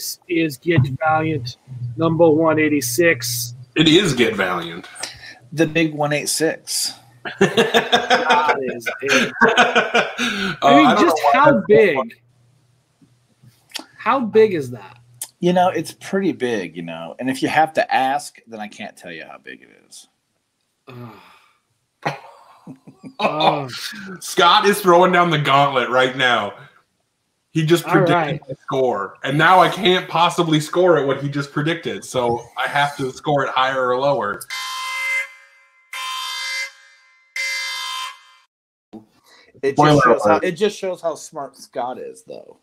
This is Get Valiant number 186. It is Get Valiant. The big 186. That is it. Uh, I mean, don't just how big? How big is that? You know, it's pretty big, you know. And if you have to ask, then I can't tell you how big it is. Ugh. Oh, Scott is throwing down the gauntlet right now. He just predicted right. the score, and now I can't possibly score it what he just predicted. So I have to score it higher or lower. It just, shows how, it just shows how smart Scott is, though.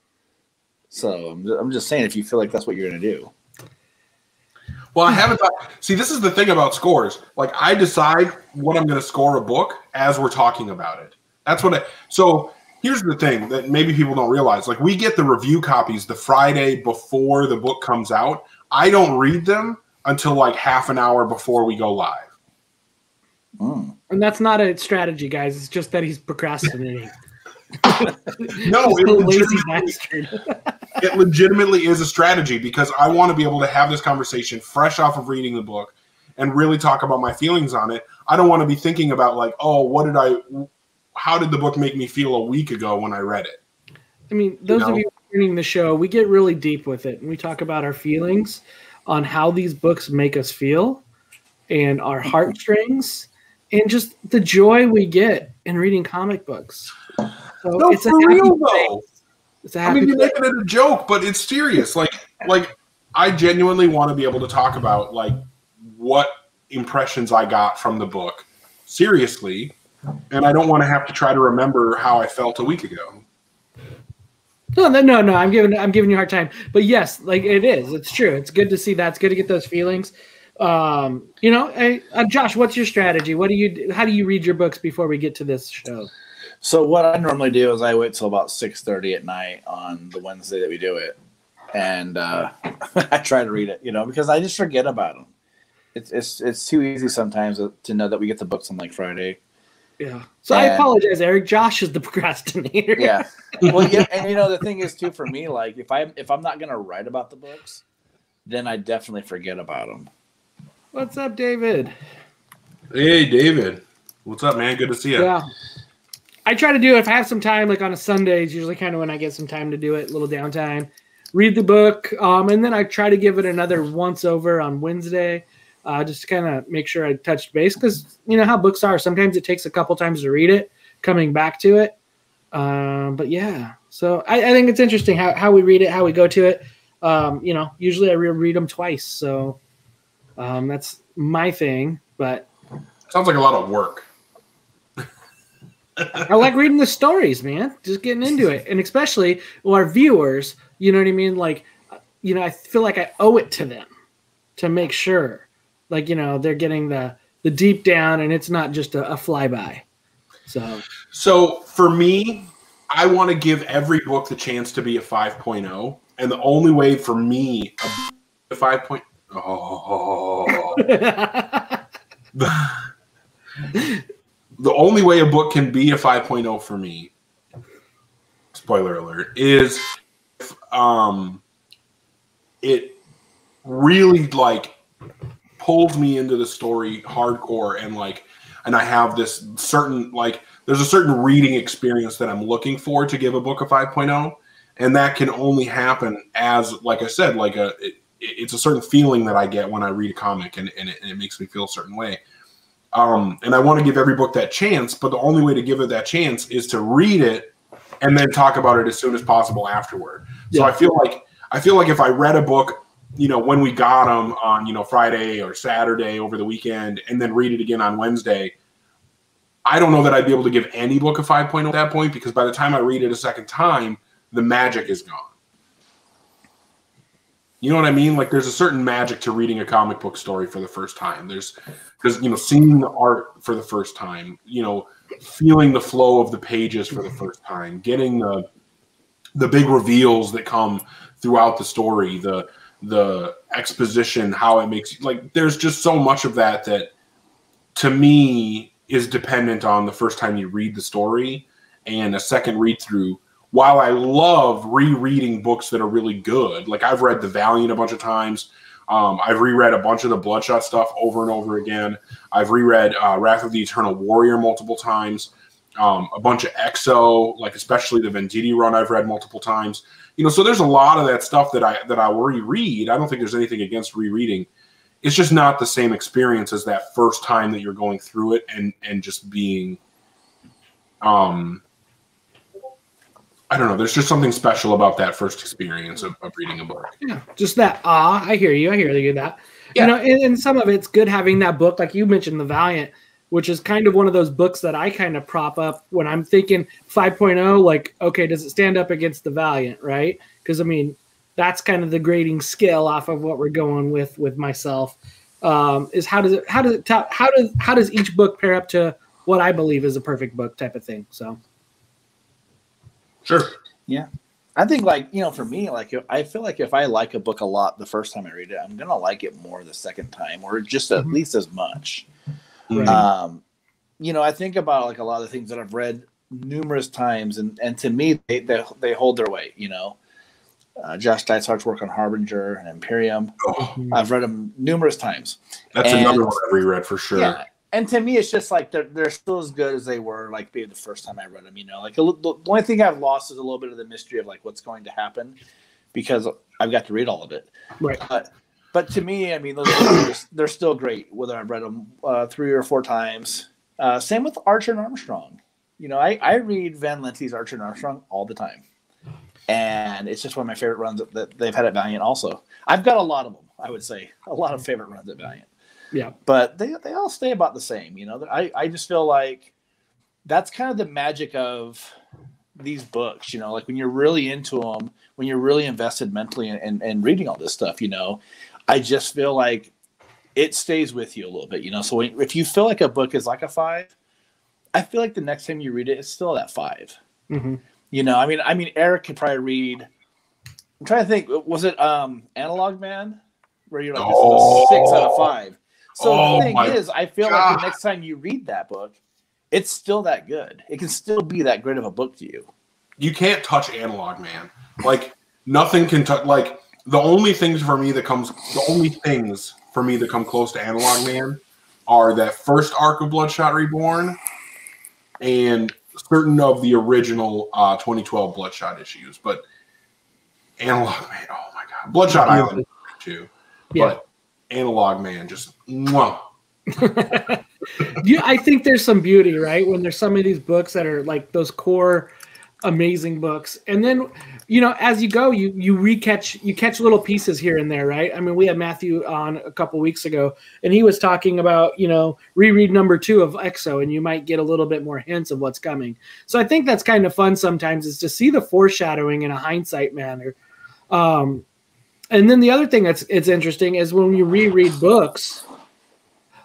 So I'm I'm just saying, if you feel like that's what you're going to do. Well, I haven't thought. See, this is the thing about scores. Like, I decide what I'm going to score a book as we're talking about it. That's what I. So here's the thing that maybe people don't realize. Like, we get the review copies the Friday before the book comes out. I don't read them until like half an hour before we go live. Mm. and that's not a strategy, guys. It's just that he's procrastinating. No, it lazy legitimately, it legitimately is a strategy because I want to be able to have this conversation fresh off of reading the book and really talk about my feelings on it. I don't want to be thinking about like, oh, what did I, how did the book make me feel a week ago when I read it? I mean, those know? of you reading the show, we get really deep with it, and we talk about our feelings on how these books make us feel, and our heartstrings, and just the joy we get in reading comic books. So No, it's for real though. It's a I mean, you're making it a joke, but it's serious. Like, like I genuinely want to be able to talk about like what impressions I got from the book seriously, and I don't want to have to try to remember how I felt a week ago. No, no, no, no. I'm giving I'm giving you a hard time, but yes, like it is. It's true. It's good to see that. It's good to get those feelings. Um, you know, hey, uh, Josh, what's your strategy? What do you? How do you read your books before we get to this show? So what I normally do is I wait till about six thirty at night on the Wednesday that we do it, and uh, I try to read it. You know, because I just forget about them. It's it's it's too easy sometimes to know that we get the books on like Friday. Yeah. So I apologize, Eric. Josh is the procrastinator. Yeah. well, yeah, and you know the thing is too for me, like if I if I'm not gonna write about the books, then I definitely forget about them. What's up, David? Hey, David, what's up, man? Good to see you. Yeah. I try to do it if I have some time, like on a Sunday, it's usually kind of when I get some time to do it, a little downtime. Read the book, um, and then I try to give it another once over on Wednesday, uh, just to kind of make sure I touched base because you know how books are. Sometimes it takes a couple times to read it, coming back to it. Um, but yeah, so I, I think it's interesting how, how we read it, how we go to it. Um, you know, usually I reread them twice, so um, that's my thing. But Sounds like a lot of work. I like reading the stories, man. Just getting into it, and especially well, our viewers. You know what I mean? Like, you know, I feel like I owe it to them to make sure, like, you know, they're getting the the deep down, and it's not just a, a flyby. So So for me, I want to give every book the chance to be a 5.0, and the only way for me a 5. point Oh, the only way a book can be a 5.0 for me spoiler alert is if, um it really like pulls me into the story hardcore and like and i have this certain like there's a certain reading experience that i'm looking for to give a book a 5.0 and that can only happen as like i said like a it, it's a certain feeling that i get when i read a comic and, and, it, and it makes me feel a certain way um, and I want to give every book that chance, but the only way to give it that chance is to read it and then talk about it as soon as possible afterward. So I feel like I feel like if I read a book, you know, when we got them on, you know, Friday or Saturday over the weekend, and then read it again on Wednesday, I don't know that I'd be able to give any book a 5.0 at that point because by the time I read it a second time, the magic is gone. You know what I mean? Like there's a certain magic to reading a comic book story for the first time. There's because you know seeing the art for the first time, you know, feeling the flow of the pages for the first time, getting the the big reveals that come throughout the story, the the exposition, how it makes like there's just so much of that that to me is dependent on the first time you read the story and a second read through. While I love rereading books that are really good, like I've read The Valiant a bunch of times, um, I've reread a bunch of the Bloodshot stuff over and over again. I've reread uh, Wrath of the Eternal Warrior multiple times. Um, a bunch of X-O, like especially the Venditti run, I've read multiple times. You know, so there's a lot of that stuff that I that I reread. I don't think there's anything against rereading. It's just not the same experience as that first time that you're going through it and and just being, um, I don't know. There's just something special about that first experience of, of reading a book. Yeah, just that ah, I hear you. I hear you that. Yeah. You know, and, and some of it's good having that book, like you mentioned, The Valiant, which is kind of one of those books that I kind of prop up when I'm thinking 5.0. Like, okay, does it stand up against The Valiant, right? Because I mean, that's kind of the grading scale off of what we're going with with myself. Um, is how does it how does it ta- how does how does each book pair up to what I believe is a perfect book type of thing? So Sure. Yeah. I think like you know, for me, like I feel like if I like a book a lot the first time I read it, I'm gonna like it more the second time, or just at Mhm. least as much. Right. Um, you know, I think about like a lot of things that I've read numerous times, and and to me, they they, they hold their weight. You know, uh, Josh Dysart's work on Harbinger and Imperium, Oh, I've read them numerous times. that's And- another one I've reread for sure. Yeah, and to me, it's just like they're they're still as good as they were like maybe the first time I read them. You know, like a, li- the only thing I've lost is a little bit of the mystery of like what's going to happen because I've got to read all of it. right. But but to me, I mean, those are, they're still great whether I've read them uh, three or four times. Uh, same with Archer and Armstrong. You know, I, I read Van Lente's Archer and Armstrong all the time, and it's just one of my favorite runs that, they've had at Valiant. Also, I've got a lot of them. I would say a lot of favorite runs at Valiant Yeah. but they, they all stay about the same you know I, I just feel like that's kind of the magic of these books you know like when you're really into them when you're really invested mentally in, in, in reading all this stuff you know i just feel like it stays with you a little bit you know? So when, if you feel like a book is like a five i feel like the next time you read it it's still that five. Hmm you know i mean i mean eric could probably read i'm trying to think was it um analog man? Where you're like this is a six out of five. So Oh the thing is i feel like the next time you read that book it's still that good. It can still be that great of a book to you. You can't touch analog man. Like nothing can touch like the only things for me that comes the only things for me that come close to analog man are that first arc of bloodshot reborn and certain of the original uh 2012 bloodshot issues but analog man oh my god bloodshot Yeah. island too Yeah. but analog man just mwah. yeah, I think there's some beauty, right? When there's some of these books that are like those core amazing books. And then, you know, as you go, you you recatch you catch little pieces here and there, right? I mean, we had Matthew on a couple weeks ago and he was talking about, you know, reread number 2 of X-O and you might get a little bit more hints of what's coming. So I think that's kind of fun sometimes is to see the foreshadowing in a hindsight manner. Um and then the other thing that's it's interesting is when you reread books,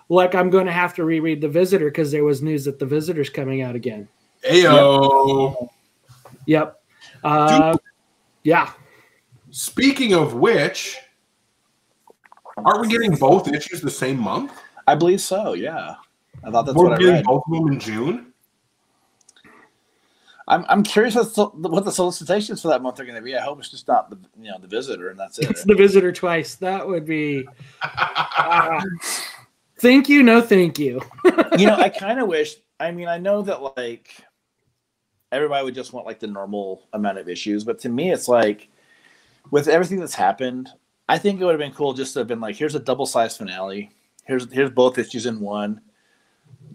like I'm going to have to reread The Visitor because there was news that The Visitor's coming out again. Ayo. Yep. Uh, yeah. Speaking of which, aren't we getting both issues the same month? i believe so yeah i thought that's We're what i getting read both of them in June. I'm, I'm curious as to what the solicitations for that month are going to be i hope it's just not the you know the visitor and that's it It's The Visitor twice. That would be. ah. thank you. No, thank you. you know, I kind of wish. I mean, I know that like everybody would just want like the normal amount of issues, but to me, it's like with everything that's happened, I think it would have been cool just to have been like, here's a double sized finale. Here's here's both issues in one.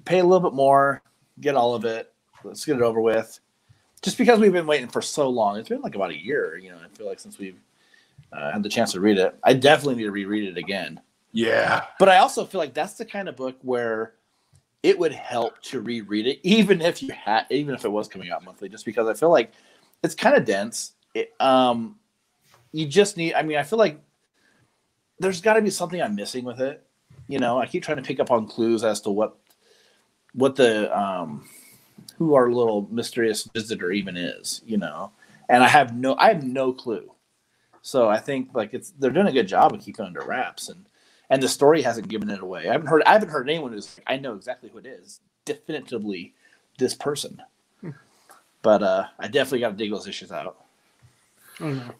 Pay a little bit more, get all of it. Let's get it over with. Just because we've been waiting for so long, it's been like about a year. You know, I feel like since we've uh, had the chance to read it, I definitely need to reread it again. Yeah. But I also feel like that's the kind of book where it would help to reread it, even if you had, even if it was coming out monthly, just because I feel like it's kind of dense. It, um, you just need. I mean, I feel like there's got to be something I'm missing with it. You know, I keep trying to pick up on clues as to what what the um who our little mysterious visitor even is. You know, and I have no, I have no clue. So I think like it's they're doing a good job of keeping under wraps and and the story hasn't given it away. I haven't heard I haven't heard anyone who's like, I know exactly who it is definitively this person. But uh, I definitely got to dig those issues out. I don't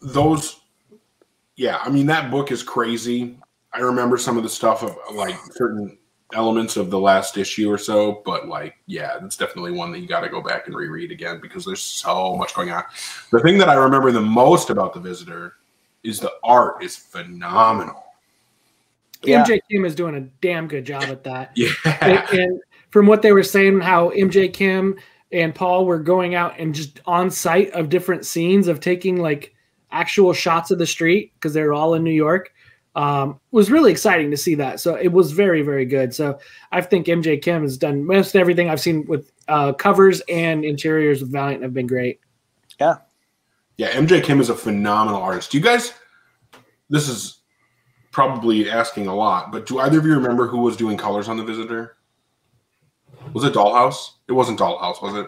those yeah i mean that book is crazy i remember some of the stuff of like certain elements of the last issue or so but like yeah that's definitely one that you got to go back and reread again because there's so much going on the thing that i remember the most about the visitor is the art is phenomenal Yeah. MJ Kim is doing a damn good job at that. yeah and, and from what they were saying, how MJ Kim and Paul were going out and just on site of different scenes of taking like actual shots of the street because they're all in New York. Um, was really exciting to see that. So it was very, very good. So I think MJ Kim has done most everything I've seen with uh, covers and interiors of Valiant have been great. Yeah. Yeah, MJ Kim is a phenomenal artist. Do you guys? This is probably asking a lot, but do either of you remember who was doing colors on the Visitor? Was it Dalhouse? It wasn't Dalhouse, was it?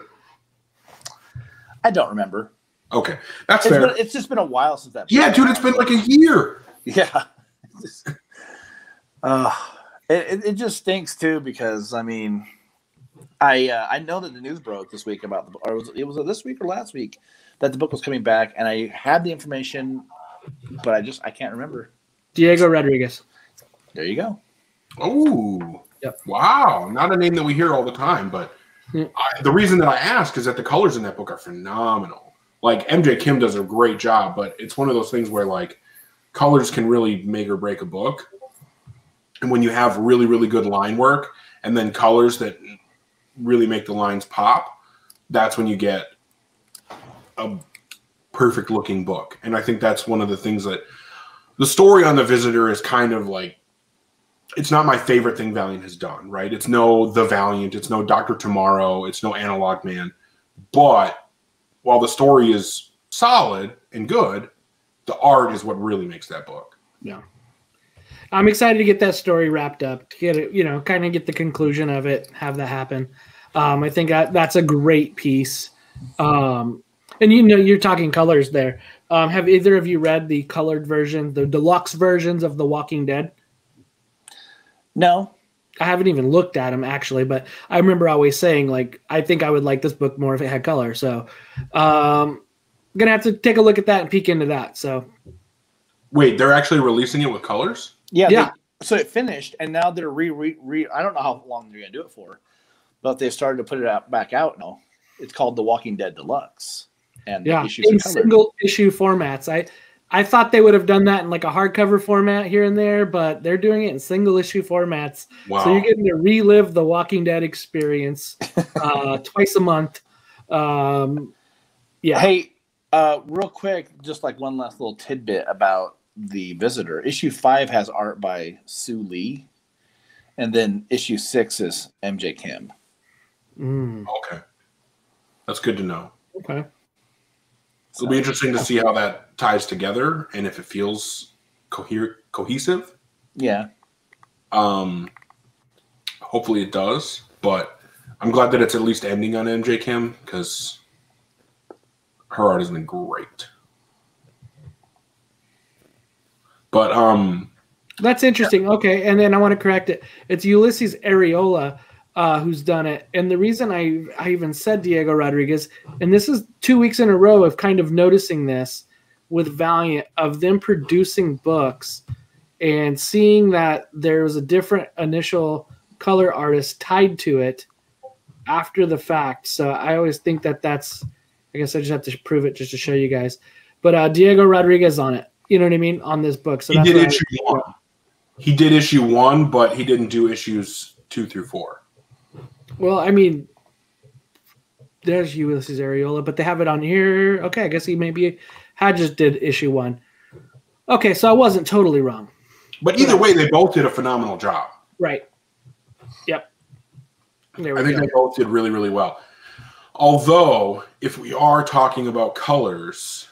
I don't remember. Okay, that's It's, fair. been, it's just been a while since that. yeah, dude, it's been like a year. Yeah. uh, it, it, it just stinks too because I mean, I uh, I know that the news broke this week about the or was, it was this week or last week that the book was coming back, and I had the information, but I just I can't remember. Diego Rodriguez. There you go. Oh, Yep. wow! Not a name that we hear all the time, but Yeah. I, the reason that I ask is that the colors in that book are phenomenal. Like MJ Kim does a great job, but it's one of those things where like colors can really make or break a book. And when you have really, really good line work and then colors that really make the lines pop, that's when you get a perfect looking book. And I think that's one of the things that the story on the visitor is kind of like it's not my favorite thing Valiant has done, right? It's no The Valiant, it's no Doctor Tomorrow, it's no Analog Man. But while the story is solid and good, the art is what really makes that book. Yeah. I'm excited to get that story wrapped up, to get it, you know, kind of get the conclusion of it, have that happen. Um, I think that, that's a great piece. Um, and you know, you're talking colors there. Um, have either of you read the colored version, the deluxe versions of The Walking Dead? No, I haven't even looked at them actually, but I remember always saying like I think I would like this book more if it had color. So, um, gonna have to take a look at that and peek into that. So, Wait, they're actually releasing it with colors? yeah, Yeah. they- so it finished, and now they're re re re. I don't know how long they're gonna do it for, but they started to put it out back out now. It's called The Walking Dead Deluxe, and the yeah, issues in are single issue formats. I I thought they would have done that in like a hardcover format here and there, but they're doing it in single issue formats. Wow. So you're getting to relive the Walking Dead experience uh, twice a month. Um, yeah, Hey, uh, real quick, just like one last little tidbit about the Visitor. Issue five has art by Sue Lee, and then issue six is MJ Kim. Mm, okay. That's good to know. okay. It'll be interesting to see how that ties together and if it feels coher- cohesive. Yeah, Um, hopefully it does, but I'm glad that it's at least ending on MJ Kim because her art has been great. But um, That's interesting. Okay, and then I want to correct it. It's Ulises Arreola uh, who's done it, and the reason I I even said Diego Rodriguez, and this is two weeks in a row of kind of noticing this with Valiant of them producing books and seeing that there was a different initial color artist tied to it after the fact. So I always think that that's. I guess I just have to prove it just to show you guys. But uh, Diego Rodriguez on it. You know what I mean on this book. So he that's did issue one. He did issue one, but he didn't do issues two through four. Well, I mean, there's Ulises Arreola, but they have it on here. Okay, I guess he maybe had just did issue one. Okay, so I wasn't totally wrong. But either way, they both did a phenomenal job. Right. Yep. There I think go. they both did really, really well. Although, if we are talking about colors,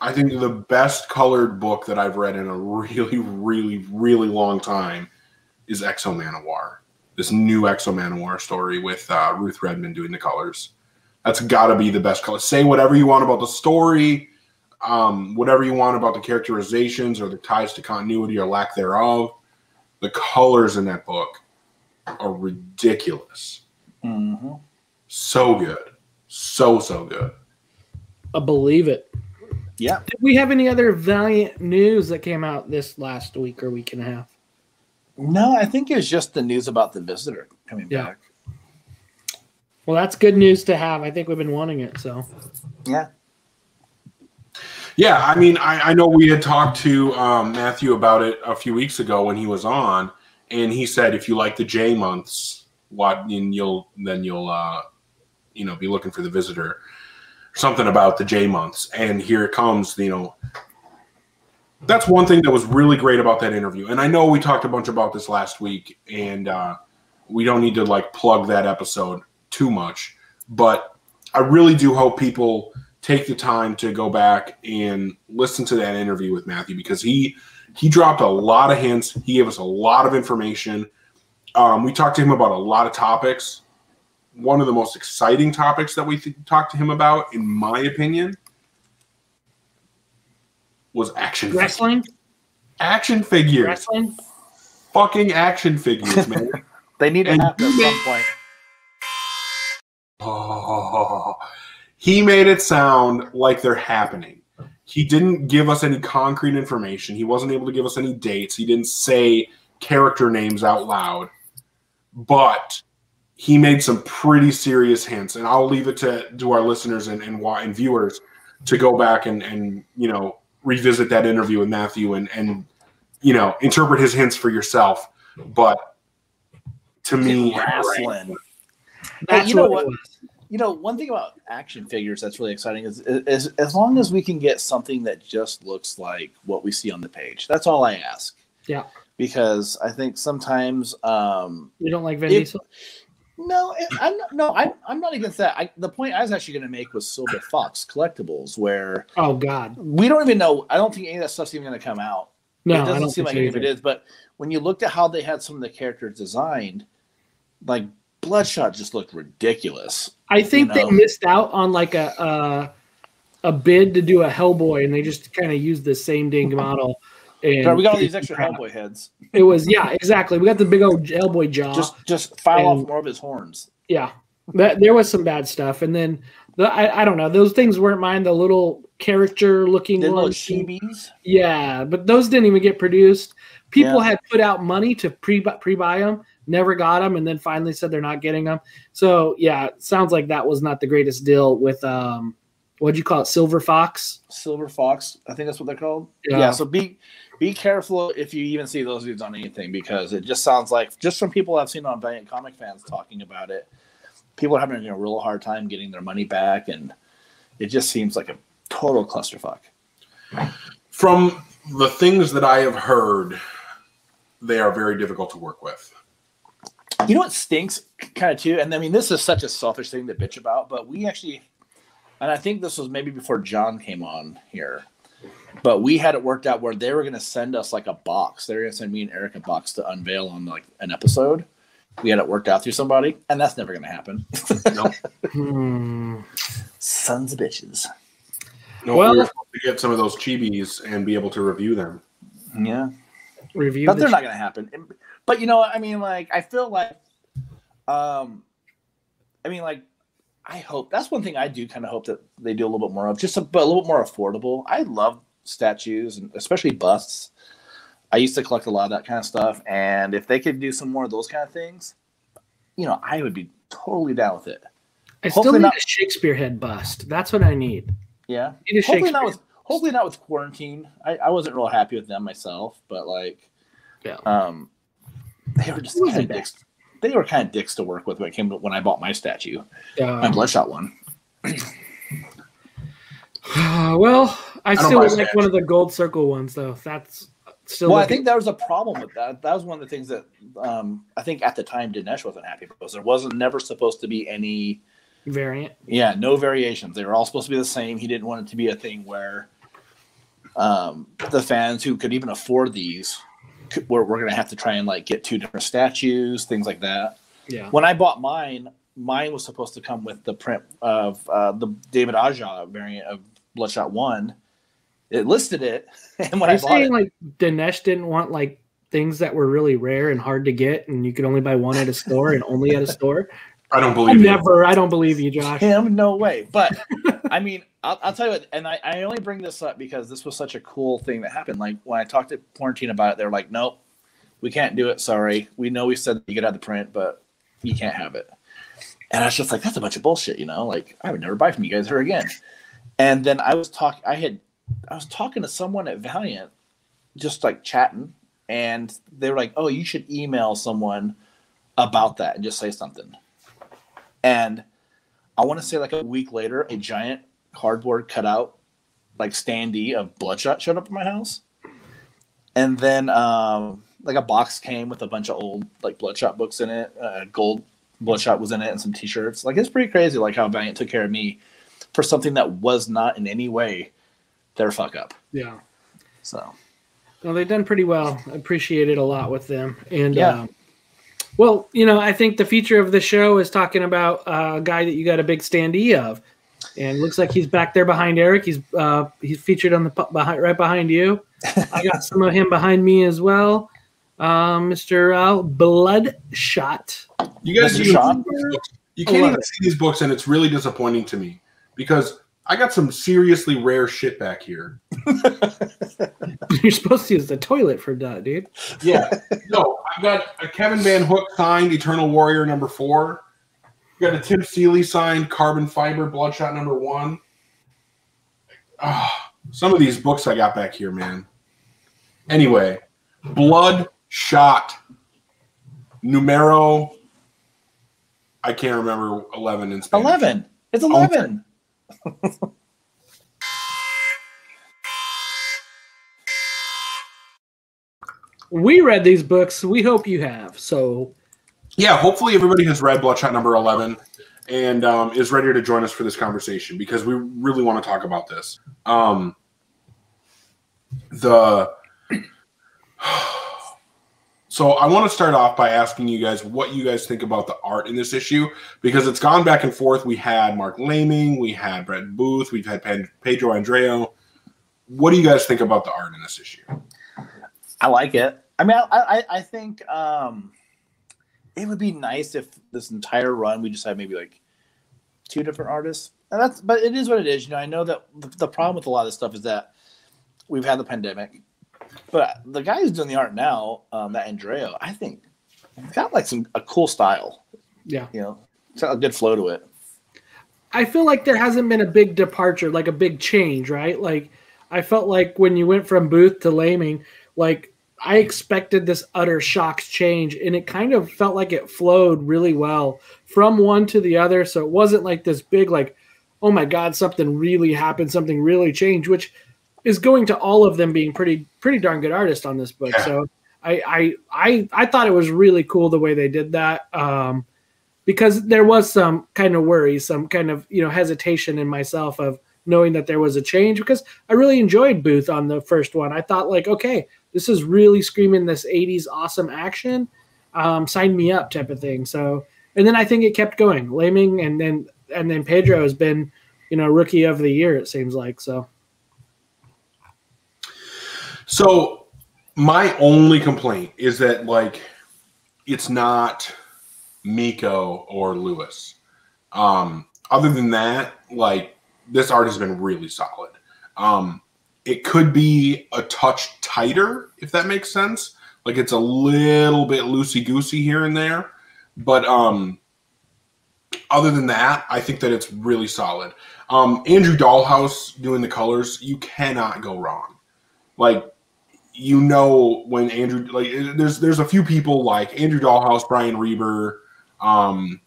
I think the best colored book that I've read in a really, really, really long time is X-O Manowar. This new X-O Manowar story with uh, Ruth Redmond doing the colors. That's got to be the best color. Say whatever you want about the story, um, whatever you want about the characterizations or the ties to continuity or lack thereof. The colors in that book are ridiculous. Mm-hmm. So good. So, so good. I believe it. Yeah. Did we have any other Valiant news that came out this last week or week and a half? No, I think it was just the news about the visitor coming Yeah. back. Well, that's good news to have. I think we've been wanting it. So Yeah. Yeah, I mean, I, I know we had talked to um, Matthew about it a few weeks ago when he was on, and he said if you like the J months, what and you'll then you'll uh, you know be looking for the visitor, something about the J months, and here it comes. You know, that's one thing that was really great about that interview, and I know we talked a bunch about this last week, and uh, we don't need to like plug that episode too much, but I really do hope people take the time to go back and listen to that interview with Matthew because he he dropped a lot of hints. He gave us a lot of information. Um, we talked to him about a lot of topics. One of the most exciting topics that we th- talked to him about, in my opinion, was action figures. wrestling, Action figures, wrestling. fucking action figures, man. They need to And happen at some point. Oh, he made it sound like they're happening. He didn't give us any concrete information. He wasn't able to give us any dates. He didn't say character names out loud, but he made some pretty serious hints. And I'll leave it to, to our listeners and, and, and viewers to go back and, and, you know, revisit that interview with Matthew and, and, you know, interpret his hints for yourself. But to me, wrestling. That's you know what, what? You know, one thing about action figures that's really exciting is, is as long as we can get something that just looks like what we see on the page. That's all I ask. Yeah. Because I think sometimes, um, You don't like Vin If- Diesel? No, I'm not, no, I'm, I'm not against that. I, the point I was actually going to make was Silver Fox collectibles, where Oh God, we don't even know. I don't think any of that stuff's even going to come out. no, it I doesn't don't seem like any of it is. But when you looked at how they had some of the characters designed, like Bloodshot just looked ridiculous. I think you they missed out on like a a, a bid to do a Hellboy, and they just kind of used the same dang model. And we got all these extra Hellboy heads. It was yeah, exactly. We got the big old Hellboy jaw. Just just file and- off more of his horns. yeah, that there was some bad stuff, and then the I, I don't know. Those things weren't mine. The little character looking The little ones. chibis. Yeah, but those didn't even get produced. People Yeah. had put out money to pre pre buy them, never got them, and then finally said they're not getting them. So yeah, sounds like that was not the greatest deal with um, what'd you call it, Silver Fox? Silver Fox, I think that's what they're called. Yeah. Yeah. so be be careful if you even see those dudes on anything because it just sounds like just from people I've seen on Valiant Comic fans talking about it, people are having a real hard time getting their money back, and it just seems like a total clusterfuck. from the things that I have heard, they are very difficult to work with. You know what stinks kind of too, and I mean this is such a selfish thing to bitch about, but we actually, and I think this was maybe before John came on here, but we had it worked out where they were going to send us like a box. They were going to send me and Eric a box to unveil on like an episode. We had it worked out through somebody, and that's never going to happen. No, Hmm. Sons of bitches. no Well- we were supposed to get some of those chibis and be able to review them. Yeah, Review. but the they're ch- not going to happen. But you know, I mean, like I feel like, um, I mean, like I hope that's one thing I do kind of hope that they do a little bit more of, just a, but a little bit more affordable. I love statues and especially busts. I used to collect a lot of that kind of stuff, and if they could do some more of those kind of things, you know, I would be totally down with it. I still need not- a Shakespeare head bust. That's what I need. Yeah, I need a hopefully not with hopefully not with quarantine. I, I wasn't real happy with them myself, but like, Yeah. um, they were just kind of dicks. They were kind of dicks to work with when it came to when I bought my statue, my Um, Bloodshot one. well, I don't still like statues. one of the gold circle ones though. That's still. Well, I think that was a problem with that. That was one of the things that um, I think at the time Dinesh wasn't happy because there wasn't never supposed to be any variant. Yeah, no variations. They were all supposed to be the same. He didn't want it to be a thing where um, the fans who could even afford these could, were, were going to have to try and like get two different statues, things like that. Yeah. When I bought mine, mine was supposed to come with the print of uh, the David Aja variant of Bloodshot One. It listed it, and when Are I you bought saying it, like Dinesh didn't want like things that were really rare and hard to get, and you could only buy one at a store and only at a store. I don't I believe you. never. I don't believe you, Josh. Him, no way. But I mean, I'll, I'll tell you what, and I, I only bring this up because this was such a cool thing that happened. Like when I talked to Quarantine about it, they're like, nope, we can't do it. Sorry. We know we said you could have the print, but you can't have it. And I was just like, that's a bunch of bullshit, you know? Like, I would never buy from you guys ever again. And then I was talking, I had, I was talking to someone at Valiant, just like chatting, and they were like, oh, you should email someone about that and just say something. And I want to say like a week later, a giant cardboard cutout, like standee of Bloodshot showed up at my house. And then um, like a box came with a bunch of old like Bloodshot books in it. Uh, gold Bloodshot was in it and some T-shirts. Like it's pretty crazy, like how Valiant took care of me for something that was not in any way their fuck up. Yeah. So Well, they've done pretty well. I appreciate it a lot with them. And Yeah. um, well, you know, I think the feature of the show is talking about uh, a guy that you got a big standee of, and looks like he's back there behind Eric. He's uh, he's featured on the behind right behind you. I got some of him behind me as well. Um, Mr. Uh, Bloodshot. You guys Mr. even Shaw? see these books. You can't even see these books, and it's really disappointing to me because I got some seriously rare shit back here. You're supposed to use the toilet for that, dude. Yeah. no, I've got a Kevin VanHook signed Eternal Warrior number four. Got a Tim Seeley signed Carbon Fiber Bloodshot number one. Ah, some of these books I got back here, man. Anyway, Bloodshot numero. I can't remember eleven in Spanish. eleven. It's eleven. We read these books. We hope you have. So yeah, hopefully everybody has read Bloodshot number 11 and um, is ready to join us for this conversation because we really want to talk about this. Um, the so I want to start off by asking you guys what you guys think about the art in this issue because it's gone back and forth. We had Marc Laming, we had Brett Booth, we've had Pedro Andreo. What do you guys think about the art in this issue? I like it. I mean, I, I, I think um, it would be nice if this entire run we just had maybe like two different artists. And that's, but it is what it is. You know, I know that the, problem with a lot of this stuff is that we've had the pandemic, but the guy who's doing the art now, um, that Andreo, I think, got like some a cool style. yeah. You know, it's got a good flow to it. I feel like there hasn't been a big departure, like a big change, right? Like I felt like when you went from Booth to Laming, like I expected this utter shocks change, and it kind of felt like it flowed really well from one to the other. So it wasn't like this big, like, oh my god, something really happened, something really changed, which is going to all of them being pretty pretty darn good artists on this book. Yeah. So I I I I thought it was really cool the way they did that. Um, because there was some kind of worry, some kind of you know hesitation in myself of knowing that there was a change because I really enjoyed Booth on the first one. I thought like, okay, this is really screaming this '80s awesome action, um, sign me up type of thing. So, and then I think it kept going, Laming, and then and then Pedro has been, you know, rookie of the year. It seems like so. So my only complaint is that like it's not Mico or Lewis. Um, other than that, like this art has been really solid. Um, it could be a touch tighter if that makes sense. Like it's a little bit loosey goosey here and there, but um, other than that, I think that it's really solid. Um, Andrew Dalhouse doing the colors, you cannot go wrong. Like you know when Andrew like there's there's a few people like Andrew Dalhouse, Brian Reber, um,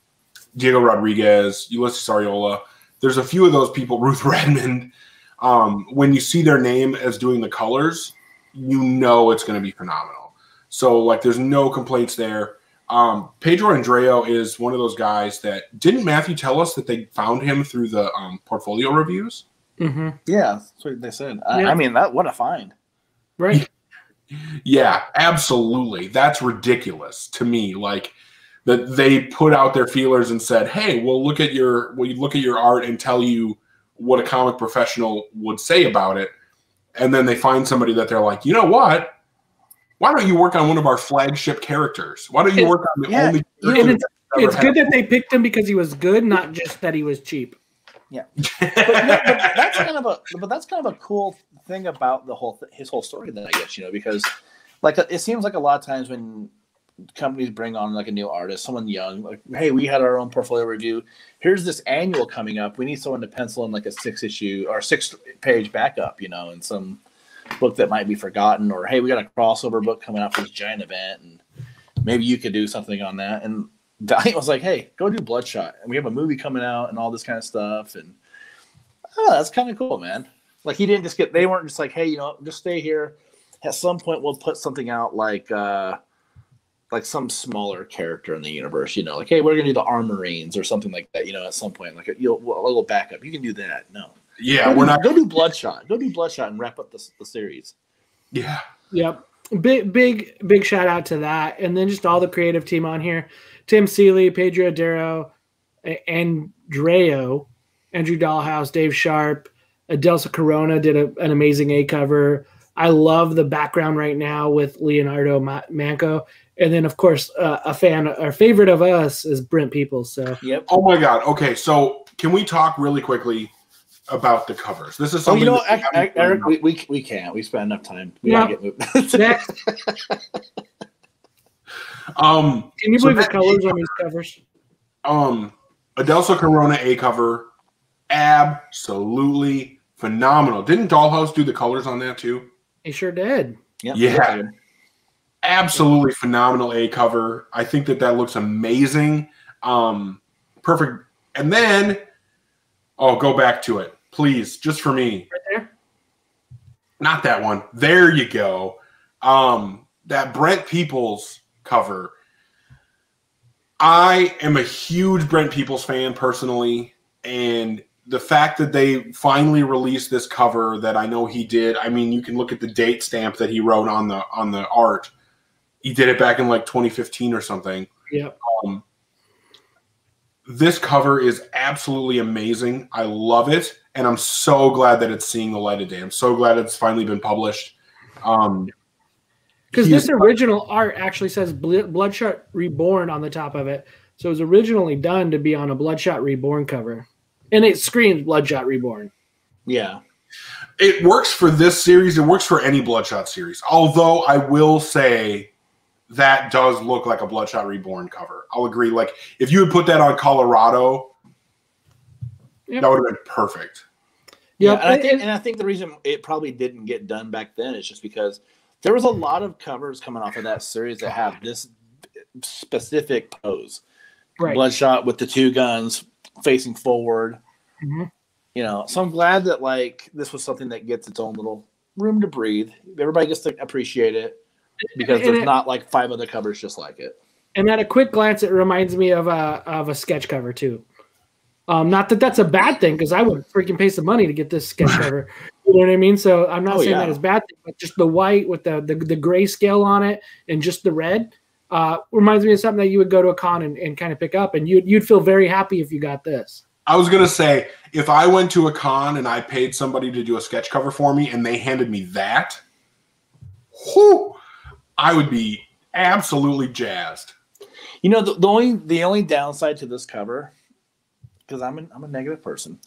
Diego Rodriguez, Ulises Arreola. There's a few of those people, Ruth Redmond. Um, when you see their name as doing the colors, you know it's going to be phenomenal. So like, there's no complaints there. Um, Pedro Andreo is one of those guys that didn't Matthew tell us that they found him through the um, portfolio reviews. Mm-hmm. Yeah, that's what they said. I, I mean, that what a find. Right. Yeah, absolutely. That's ridiculous to me. Like that they put out their feelers and said, "Hey, we'll look at your we look at your art and tell you what a comic professional would say about it." And then they find somebody that they're like, "You know what? why don't you work on one of our flagship characters? Why don't you work on the yeah, only? yeah, and it's, it's good that they picked him because he was good, not just that he was cheap. but, no, but that's kind of a but that's kind of a cool thing about the whole th- his whole story then I guess you know because like it seems like a lot of times when companies bring on like a new artist someone young like hey we had our own portfolio review here's this annual coming up we need someone to pencil in like a six issue or six page backup you know and some book that might be forgotten or hey we got a crossover book coming out for this giant event and maybe you could do something on that and Valiant was like, "Hey, go do Bloodshot, and we have a movie coming out, and all this kind of stuff." And oh, that's kind of cool, man. Like he didn't just get. They weren't just like, "Hey, you know, just stay here." At some point, we'll put something out like, uh like some smaller character in the universe. You know, like, "Hey, we're gonna do the Armorines or something like that." You know, at some point, like a, you know, a little backup. You can do that. No, Yeah, go we're do, not. Go do Bloodshot. Go do Bloodshot and wrap up the, the series. Yeah, Yep. Big big big shout out to that. And then just all the creative team on here. Tim Seeley, Pedro Adero, A- Andreo, Andrew Dalhouse, Dave Sharp, Adelso Corona did a, an amazing A cover. I love the background right now with Leonardo Manco. And then, of course, uh, a fan, our favorite of us is Brent Peoples. So, Yep. Oh my god. Okay, so can we talk really quickly about the covers? This is Oh, something. you know, that what, we Eric, haven't done Eric we, we, we can't. We spent enough time. We Yeah. gotta get moved. Um, can you So believe the that- colors on these covers? um, Adelso Corona A cover, absolutely phenomenal. Didn't Dalhouse do the colors on that too? He sure did. Yep. Yeah. Absolutely phenomenal A cover. I think that that looks amazing. Um, perfect. And then, oh, go back to it, please, just for me. Right there. Not that one. There you go. Um, that Brent Peoples cover. I am a huge Brent Peoples fan personally, and the fact that they finally released this cover that I know he did. I mean, you can look at the date stamp that he wrote on the on the art. He did it back in like 2015 or something. Yep. Um, this cover is absolutely amazing. I love it, and I'm so glad that it's seeing the light of day. I'm so glad it's finally been published. Um, Because this is- original art actually says Bl- Bloodshot Reborn on the top of it. So it was originally done to be on a Bloodshot Reborn cover. And it screams Bloodshot Reborn. Yeah. it works for this series. It works for any Bloodshot series. Although I will say that does look like a Bloodshot Reborn cover. I'll agree. Like if you had put that on Colorado, Yep. that would have been perfect. Yeah, Yep. and I think and- and I think the reason it probably didn't get done back then is just because there was a lot of covers coming off of that series that have this specific pose. right. Bloodshot with the two guns facing forward. Mhm. You know, so I'm glad that like this was something that gets its own little room to breathe. Everybody gets to appreciate it because And there's it- not like five other covers just like it. And at a quick glance, it reminds me of a of a sketch cover too. Um, not that that's a bad thing, because I would freaking pay some money to get this sketch cover. You know what I mean? So I'm not Oh, saying yeah. that is bad thing, but just the white with the the, the gray scale on it and just the red uh, reminds me of something that you would go to a con and, and kind of pick up, and you'd you'd feel very happy if you got this. I was gonna say if I went to a con and I paid somebody to do a sketch cover for me and they handed me that, whew, I would be absolutely jazzed. You know, the, the only the only downside to this cover, because I'm an, I'm a negative person,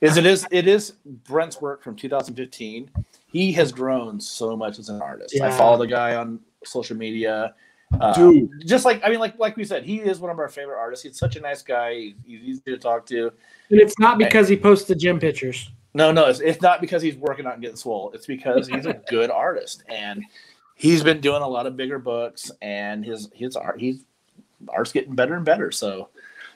is it is it is Brent's work from 2015. He has grown so much as an artist. I follow the guy on social media. Uh, Dude. just like I mean, like like we said, he is one of our favorite artists. He's such a nice guy. He's, he's easy to talk to. And it's not because he posts the gym pictures. No, no, it's, it's not because he's working out and getting swole. It's because he's a good artist, and he's been doing a lot of bigger books, and his his art he's art's getting better and better. So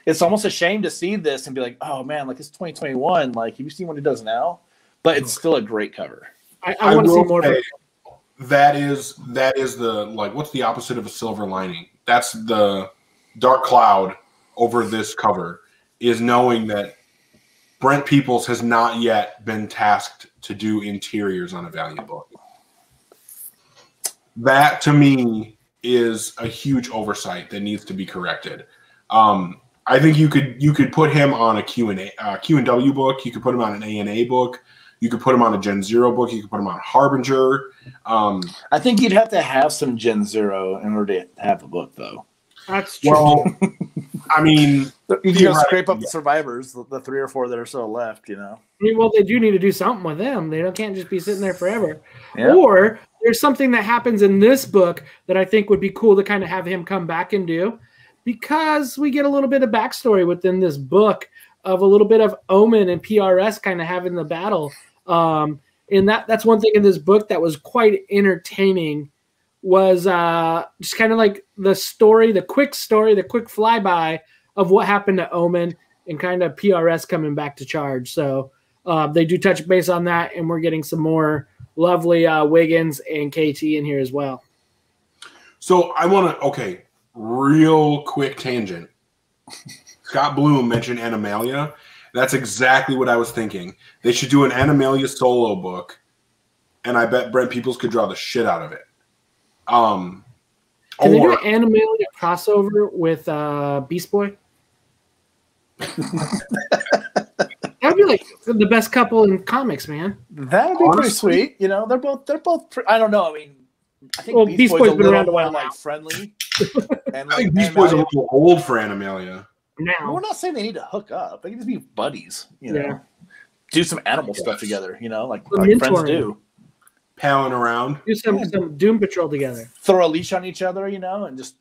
it's almost a shame to see this and be like, oh man, like it's 2021. Like, have you seen what he does now? But it's still a great cover. I, I, want to see more. say that is that is the like what's the opposite of a silver lining? That's the dark cloud over this cover is knowing that Brent Peoples has not yet been tasked to do interiors on a Valiant book. That to me is a huge oversight that needs to be corrected. Um, I think you could you could put him on a Q and A uh, Q and W book. You could put him on an A and A book. You could put him on a Gen Zero book. You could put him on Harbinger. Um, I think you'd have to have some Gen Zero in order to have a book, though. That's true. well, I mean, You You're gotta right. scrape up the survivors, the, the three or four that are still left. You know. I mean, well, they do need to do something with them. They don't can't just be sitting there forever. Yeah. Or there's something that happens in this book that I think would be cool to kind of have him come back and do, because we get a little bit of backstory within this book of a little bit of Omen and PRS kind of having the battle. Um, and that that's one thing in this book that was quite entertaining was uh, just kind of like the story, the quick story, the quick flyby of what happened to Omen and kind of PRS coming back to charge. So uh, they do touch base on that, and we're getting some more lovely uh, Wiggins and KT in here as well. So I want to okay, real quick tangent. Scott Bloom mentioned Animalia. That's exactly what I was thinking. They should do an Animalia solo book, and I bet Brent Peoples could draw the shit out of it. Um, Can they do an Animalia crossover with uh, Beast Boy? That'd be like the best couple in comics, man. That would be pretty sweet. You know, they're both they're both. Pre- I don't know. I mean, I think Well, Beast, Beast Boy's, Boy's a been around a more while like friendly. And I like, think Beast and Boy's a I- little old for Animalia. We're not saying they need to hook up. They can just be buddies. You know, Yeah. do some animal stuff together. You know, like, like friends do. Palling around. do some some Doom Patrol together. Throw a leash on each other. You know, and just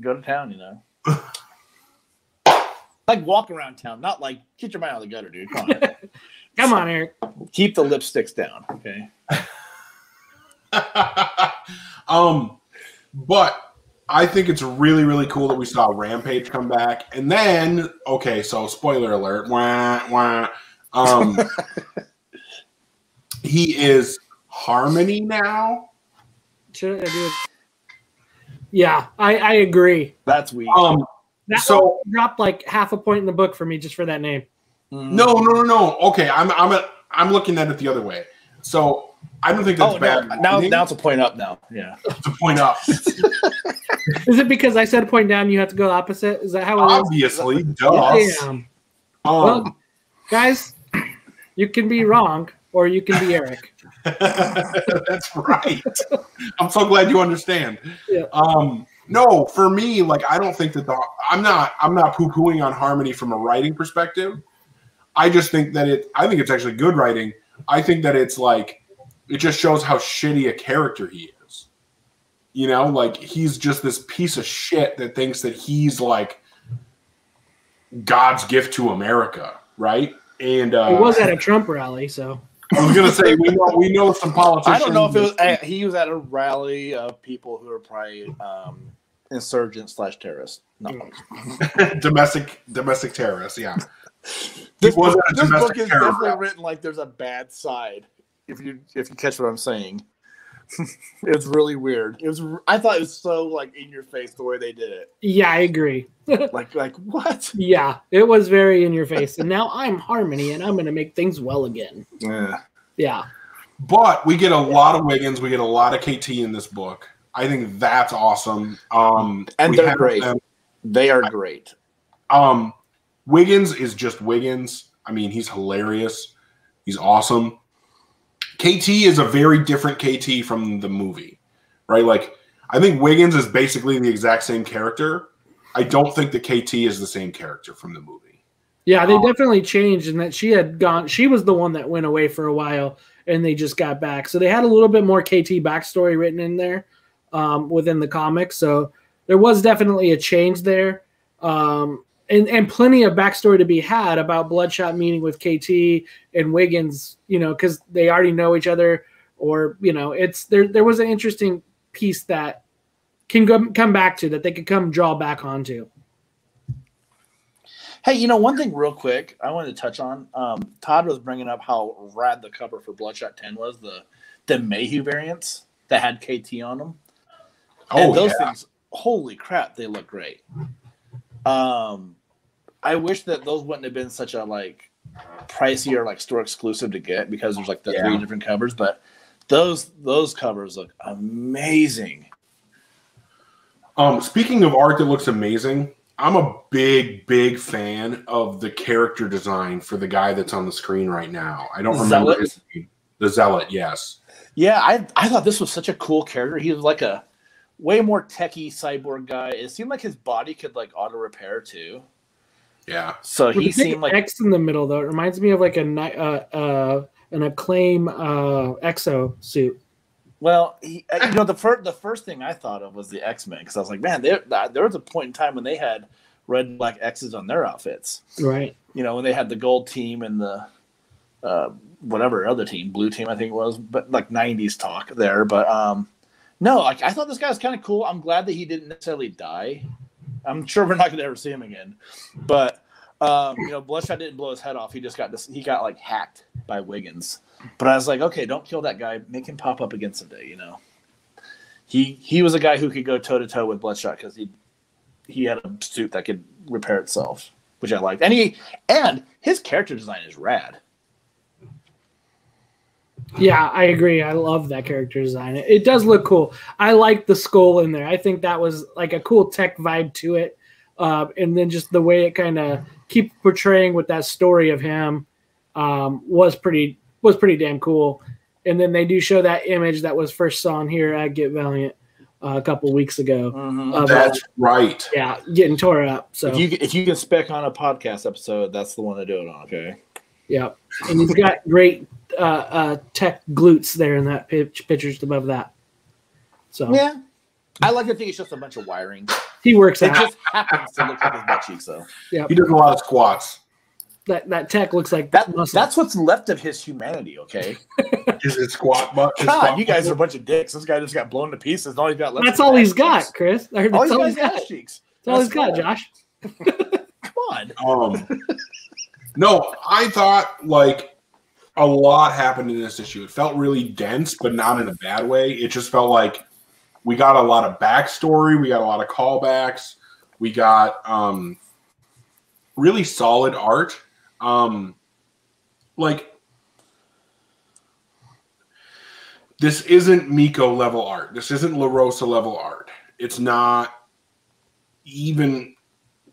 go to town. You know. Like walk around town, not like get your mind out of the gutter, dude. Come on, Come on, Eric. keep the lipsticks down. Okay. um, but I think it's really, really cool that we saw Rampage come back. And then, okay, so spoiler alert. Wah, wah. Um, he is Harmony now. Should I do it? Yeah, I, I agree. That's weird. Um, That So- one dropped like half a point in the book for me just for that name. Mm. no, no, no, no. Okay, I'm, I'm, a, I'm looking at it the other way. So I don't think that's Oh no! bad. Now, writing now it's a point up. Now, yeah. to point up. Is it because I said point down, you have to go opposite? Is that how it is? Obviously, duh. Damn. Um, Well, guys, you can be wrong or you can be Eric. That's right. I'm so glad you understand. Yeah. Um, no, for me, like I don't think that the I'm not I'm not poo pooing on Harmony from a writing perspective. I just think that it I think it's actually good writing. I think that it's like it just shows how shitty a character he is. You know, like he's just this piece of shit that thinks that he's like God's gift to America, right? And uh, It was at a Trump rally, so I was gonna say we know we know some politicians. I don't know if it was. Uh, he was at a rally of people who are probably um, insurgents slash terrorists. No, domestic domestic terrorists. Yeah, this, was book, a this book is terror definitely rally. written like there's a bad side. If you if you catch what I'm saying, it was really weird. It was. I thought it was so like in your face the way they did it. yeah, I agree. Like like what? Yeah, it was very in your face. And now I'm Harmony and I'm going to make things well again. Yeah. Yeah. but we get a lot of Wiggins. We get a lot of KT in this book. I think that's awesome. Um, And they're great. them- They are great. Um, Wiggins is just Wiggins. I mean, he's hilarious. He's awesome. KT is a very different KT from the movie, right? Like, I think Wiggins is basically the exact same character. I don't think the KT is the same character from the movie. Yeah, they Um, definitely changed in that she had gone. She was the one that went away for a while, and they just got back. So they had a little bit more KT backstory written in there um, within the comics. So there was definitely a change there, um, and and plenty of backstory to be had about Bloodshot meeting with KT and Wiggins. You know, because they already know each other, or you know, it's there. There was an interesting piece that can come come back to that they could come draw back onto. Hey, you know one thing real quick I wanted to touch on. Um, Todd was bringing up how rad the cover for Bloodshot Ten was the the Mayhew variants that had KT on them. Oh, and those yeah. things, holy crap, they look great. Um, I wish that those wouldn't have been such a like pricey or like store exclusive to get because there's like the three different covers, but those those covers look amazing. Um, speaking of art that looks amazing, I'm a big, big fan of the character design for the guy that's on the screen right now. I don't remember Zealot? his name. The Zealot, yes. Yeah, I I thought this was such a cool character. He was like a way more techie cyborg guy. It seemed like his body could like auto repair too. Yeah. So With he the big seemed like X in the middle though. It reminds me of like a uh, uh, an acclaim uh, exo suit. well, he, uh, you know, the first the first thing I thought of was the X Men because I was like, man, there there was a point in time when they had red and black X's on their outfits. Right. You know, when they had the gold team and the uh, whatever other team, blue team, I think it was, but like '90s talk there. But um, no, like I thought this guy was kind of cool. I'm glad that he didn't necessarily die. I'm sure we're not going to ever see him again, but um, you know, Bloodshot didn't blow his head off. He just got this. He got like hacked by Wiggins. But I was like, okay, don't kill that guy. Make him pop up again someday. You know, he he was a guy who could go toe to toe with Bloodshot because he he had a suit that could repair itself, which I liked. And he and his character design is rad. Yeah, I agree. I love that character design. It, it does look cool. I like the skull in there. I think that was like a cool tech vibe to it. Uh, and then just the way it kind of keep portraying with that story of him um, was pretty was pretty damn cool. And then they do show that image that was first saw here at Get Valiant uh, a couple weeks ago. Mm-hmm. Of, uh, That's right. yeah, getting tore up. So If you if you can spec on a podcast episode, that's the one to do it on. Okay. Yeah, and he's got great uh, uh, tech glutes there in that pitch, pictures above that. So Yeah. I like to think it's just a bunch of wiring. he works It out. just happens to look like his butt cheeks, though. Yeah, He does a lot of squats. that that tech looks like That muscle. that's what's left of his humanity. Okay. Is it squat butt? his God, squat you guys are a bunch of dicks. This guy just got blown to pieces. And all he's got left. that's all he's got, cheeks. Chris. That's All he's all got he's is got. ass cheeks. That's all he's That's got. Josh. Come on. Um, no, I thought like a lot happened in this issue. It felt really dense, but not in a bad way. It just felt like we got a lot of backstory, we got a lot of callbacks, we got um, really solid art. Um, like this isn't Mico level art. This isn't LaRosa level art. It's not even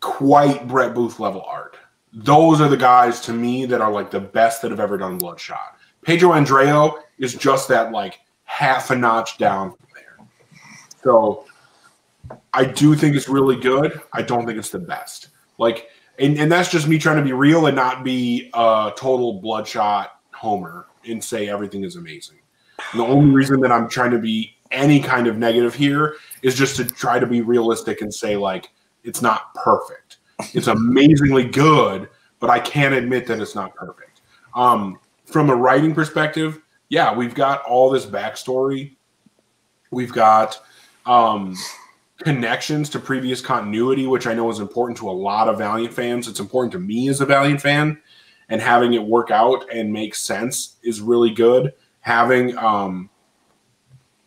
quite Brett Booth level art. Those are the guys to me that are like the best that have ever done Bloodshot. Pedro Andreo is just that like half a notch down from there. So I do think it's really good. I don't think it's the best. Like, and, and that's just me trying to be real and not be a total Bloodshot homer and say everything is amazing. And the only reason that I'm trying to be any kind of negative here is just to try to be realistic and say like it's not perfect. It's amazingly good, but I can't admit that it's not perfect. Um, from a writing perspective, yeah, we've got all this backstory. We've got um, connections to previous continuity, which I know is important to a lot of Valiant fans. It's important to me as a Valiant fan, and having it work out and make sense is really good. Having um,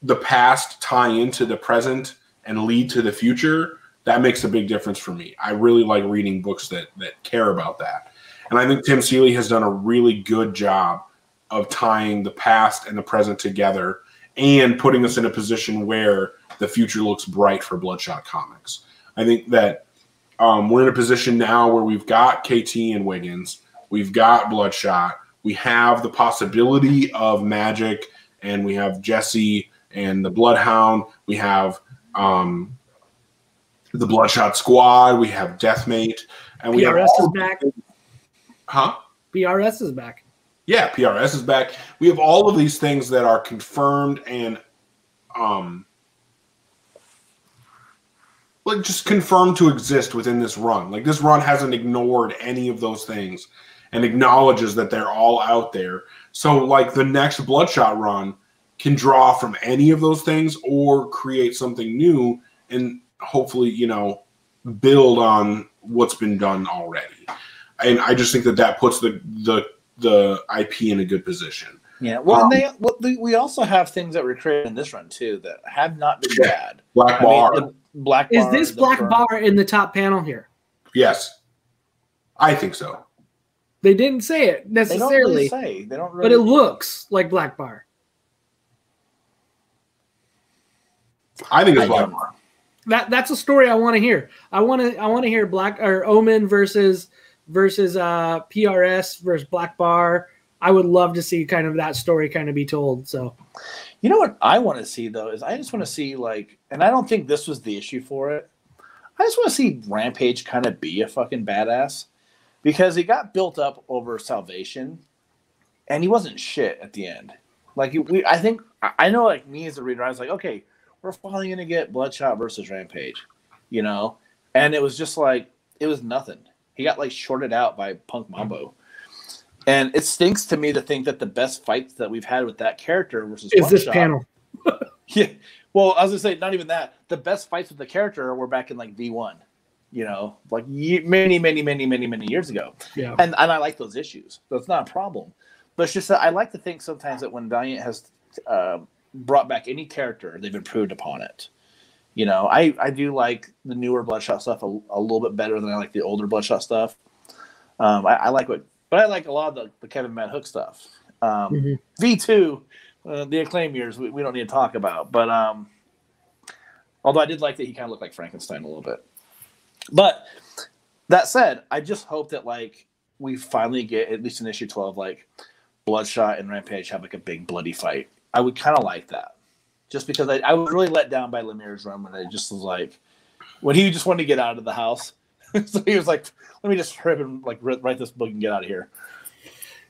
the past tie into the present and lead to the future that makes a big difference for me. I really like reading books that that care about that. And I think Tim Seeley has done a really good job of tying the past and the present together and putting us in a position where the future looks bright for Bloodshot Comics. I think that um, we're in a position now where we've got KT and Wiggins, we've got Bloodshot, we have the possibility of Magic, and we have Jesse and the Bloodhound, we have um, the Bloodshot Squad, we have Deathmate, and we have PRS all is back. huh? PRS is back. Yeah, PRS is back. We have all of these things that are confirmed and um like just confirmed to exist within this run. Like this run hasn't ignored any of those things and acknowledges that they're all out there. So like the next Bloodshot run can draw from any of those things or create something new and hopefully, you know, build on what's been done already. And I just think that that puts the the the IP in a good position. Yeah. Well, Um, and they well, they- we also have things that were created in this run too that have not been Yeah. bad. Black I mean, Bar, the Black Is Bar, this black Fur- bar in the top panel here? yes, I think so. They didn't say it They don't necessarily, really say. They don't. really but Really, it looks like black bar. I think it's I Black don't- Bar. That that's a story I want to hear. I want to I want to hear Black or Omen versus versus uh PRS versus Black Bar. I would love to see kind of that story kind of be told. So You know what I want to see though is I just want to see like, and I don't think this was the issue for it. I just want to see Rampage kind of be a fucking badass because he got built up over Salvation, and he wasn't shit at the end. Like we, I think I know like me as a reader, I was like, okay, we're finally gonna get Bloodshot versus Rampage, you know, and it was just like it was nothing. He got like shorted out by Punk Mambo. And it stinks to me to think that the best fights that we've had with that character versus is this panel? yeah. Well, I was gonna say not even that. The best fights with the character were back in like V one, you know, like ye- many, many, many, many, many years ago. Yeah. And and I like those issues. That's not a problem. But it's just that I like to think sometimes that when Valiant has uh, brought back any character, they've improved upon it. You know, I I do like the newer Bloodshot stuff a, a little bit better than I like the older Bloodshot stuff. Um, I, I like what, but I like a lot of the, the Kevin VanHook stuff. Um, Mhm. V two, uh, the acclaim years, we, we don't need to talk about. But um, although I did like that he kind of looked like Frankenstein a little bit. But that said, I just hope that like we finally get at least in issue twelve, like Bloodshot and Rampage have like a big bloody fight. I would kind of like that, just because I, I was really let down by Lemire's run when I just was like when he just wanted to get out of the house. so he was like, "Let me just rip and like write this book and get out of here."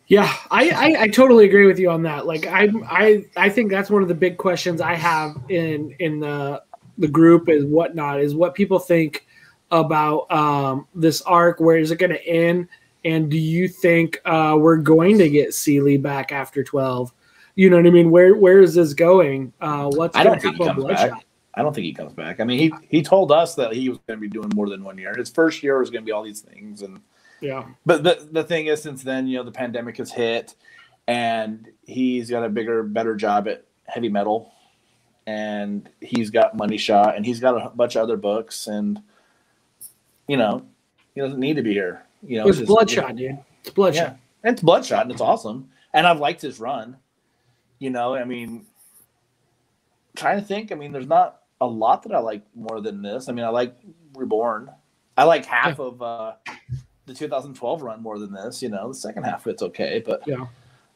Yeah, I, I, I totally agree with you on that. Like I I I think that's one of the big questions I have in in the the group is whatnot is what people think about um, this arc. Where is it going to end? And do you think uh, we're going to get Seeley back after twelve? You know what I mean? Where where is this going? Uh, what's I don't think he comes with back. Bloodshot? I don't think he comes back. I mean, he he told us that he was going to be doing more than one year. His first year was going to be all these things, and Yeah, but the the thing is, since then, you know, the pandemic has hit, and he's got a bigger, better job at heavy metal, and he's got money shot, and he's got a bunch of other books, and you know, he doesn't need to be here. You know, it's just- Bloodshot, dude. It's Bloodshot. Yeah, and it's Bloodshot, and it's awesome. And I've liked his run. You know, I mean, trying to think. I mean, there's not a lot that I like more than this. I mean, I like Reborn. I like half of uh, the 2012 run more than this. You know, the second half of it's okay, but Yeah.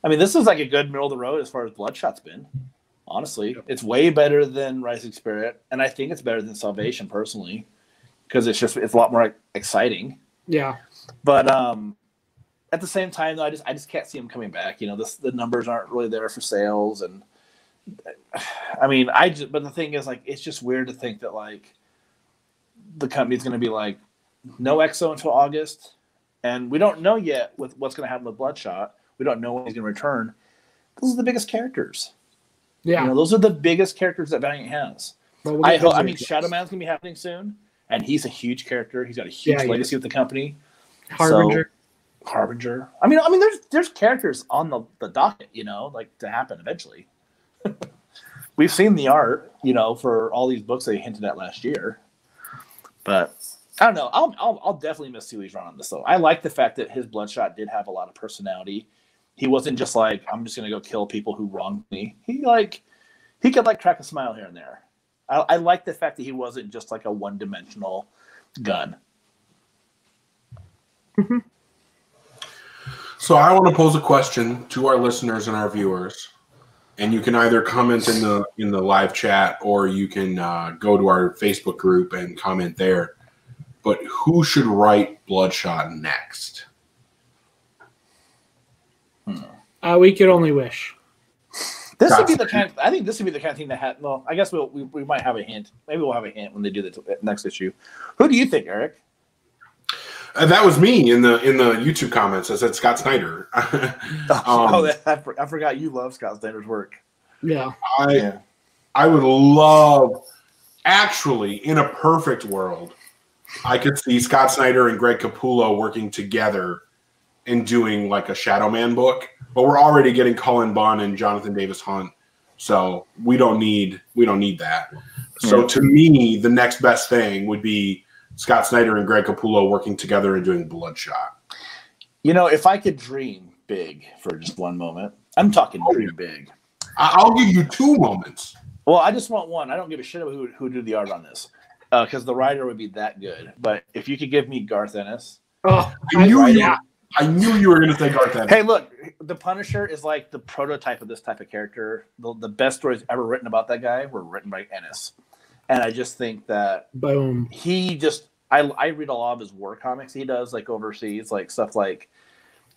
I mean, this is like a good middle of the road as far as Bloodshot's been. Honestly, it's way better than Rising Spirit, and I think it's better than Salvation personally, because it's just it's a lot more exciting. Yeah. But um, at the same time, though, I just I just can't see him coming back. You know, this the numbers aren't really there for sales, and I mean, I just but the thing is, like, it's just weird to think that like the company's going to be like no X-O until August, and we don't know yet with what's going to happen with Bloodshot. We don't know when he's going to return. Those are the biggest characters. Yeah. You know, those are the biggest characters that Valiant has. We'll I hope. I mean. Shadow Man's gonna be happening soon, and he's a huge character. He's got a huge Yeah, legacy with the company. Harbinger. Harbinger. I mean, I mean, there's there's characters on the, the docket, you know, like to happen eventually. We've seen the art, you know, for all these books they hinted at last year, but I don't know. I'll I'll, I'll definitely miss Seeley's run on this though. I like the fact that his Bloodshot did have a lot of personality. He wasn't just like I'm just gonna go kill people who wronged me. He like he could like crack a smile here and there. I, I like the fact that he wasn't just like a one dimensional gun. Mm-hmm. So I want to pose a question to our listeners and our viewers, and you can either comment in the in the live chat or you can uh, go to our Facebook group and comment there. But who should write Bloodshot next? Uh, we could only wish. This would be the kind. I think this would be the kind of thing that had. Well, I guess we'll, we we might have a hint. Maybe we'll have a hint when they do the t- next issue. Who do you think, Eric? Uh, that was me in the in the YouTube comments. I said Scott Snyder. oh, I, for- I forgot you love Scott Snyder's work. Yeah. I I would love, actually, in a perfect world, I could see Scott Snyder and Greg Capullo working together and doing like a Shadow Man book. But we're already getting Cullen Bunn and Jonathan Davis Hunt, so we don't need we don't need that. So to me, the next best thing would be Scott Snyder and Greg Capullo working together and doing Bloodshot. You know, if I could dream big for just one moment, I'm talking Oh, dream big. I- I'll give you two moments. Well, I just want one. I don't give a shit about who who did the art on this. Uh, because the writer would be that good. But if you could give me Garth Ennis, Oh, I knew you. yeah. I knew you were going to say Garth Ennis. hey, look, the Punisher is like the prototype of this type of character. The, the best stories ever written about that guy were written by Ennis, and I just think that Boom. he just I I read a lot of his war comics he does like overseas, like stuff like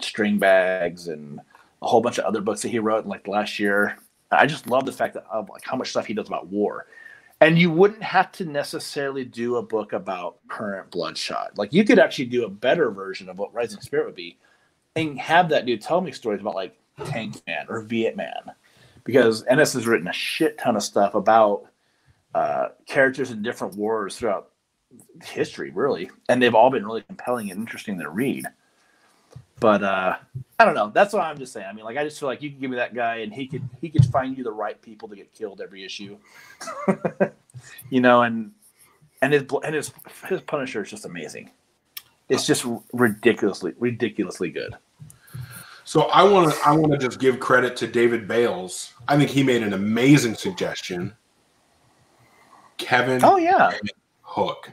Stringbags and a whole bunch of other books that he wrote like last year. I just love the fact that of like how much stuff he does about war. And you wouldn't have to necessarily do a book about current Bloodshot. Like you could actually do a better version of what Rising Spirit would be, and have that dude tell me stories about like Tank Man or Viet Man, because Ennis has written a shit ton of stuff about uh, characters in different wars throughout history, really, and they've all been really compelling and interesting to read. But uh, I don't know. That's what I'm just saying. I mean, like I just feel like you can give me that guy, and he could he could find you the right people to get killed every issue. you know, and and his and his his Punisher is just amazing. It's just ridiculously ridiculously good. So I want to I want to just give credit to David Bales. I think he made an amazing suggestion. Kevin Oh yeah, Hook.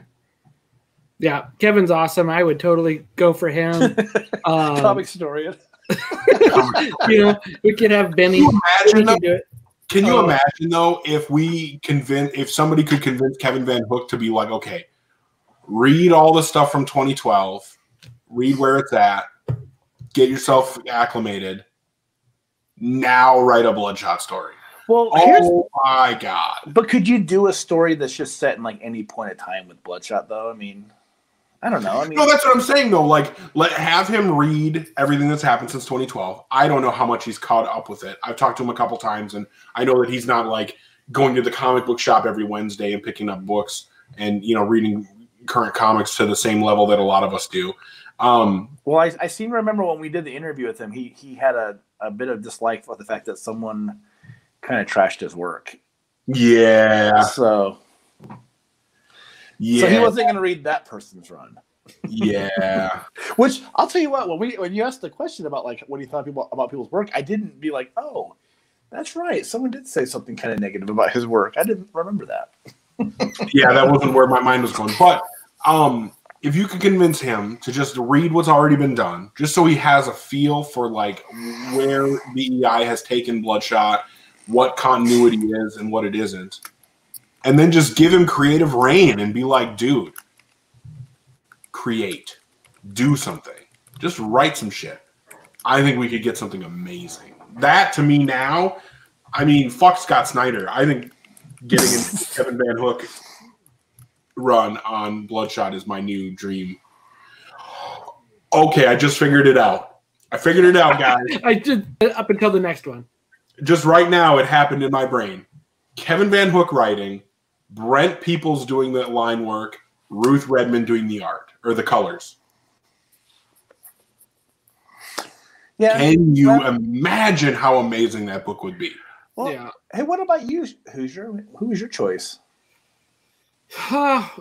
Yeah, Kevin's awesome. I would totally go for him. Um, comic historian. you know, we could have Benny. Can you imagine though? could do it. Can you Oh. imagine though if we convince if somebody could convince Kevin VanHook to be like, okay, read all the stuff from 2012, read where it's at, get yourself acclimated. Now write a bloodshot story. Well, here's Oh my god. But could you do a story that's just set in like any point of time with Bloodshot though? I mean, I don't know. I mean, No, that's what I'm saying though. Like, let have him read everything that's happened since 2012. I don't know how much he's caught up with it. I've talked to him a couple times, and I know that he's not like going to the comic book shop every Wednesday and picking up books and you know reading current comics to the same level that a lot of us do. Um, well, I, I seem to remember when we did the interview with him, he he had a, a bit of dislike for the fact that someone kind of trashed his work. yeah, So, yeah, so he wasn't going to read that person's run. yeah. Which I'll tell you what, when we when you asked the question about like what he thought people about people's work, I didn't be like, oh, that's right. Someone did say something kind of negative about his work. I didn't remember that. yeah, that wasn't where my mind was going. But um, if you could convince him to just read what's already been done, just so he has a feel for like where BEI has taken Bloodshot, what continuity is and what it isn't, and then just give him creative reign and be like, dude, create, do something, just write some shit. I think we could get something amazing. That to me now, I mean, fuck Scott Snyder. I think getting in Kevin VanHook run on Bloodshot is my new dream. Okay, I just figured it out. I figured it out, guys. I did up until the next one. just right now, it happened in my brain. Kevin VanHook writing, Brent Peoples doing the line work, Ruth Redmond doing the art or the colors. Yeah. Can you well- imagine how amazing that book would be? Well, yeah. Hey, what about you? Who's your who's your choice?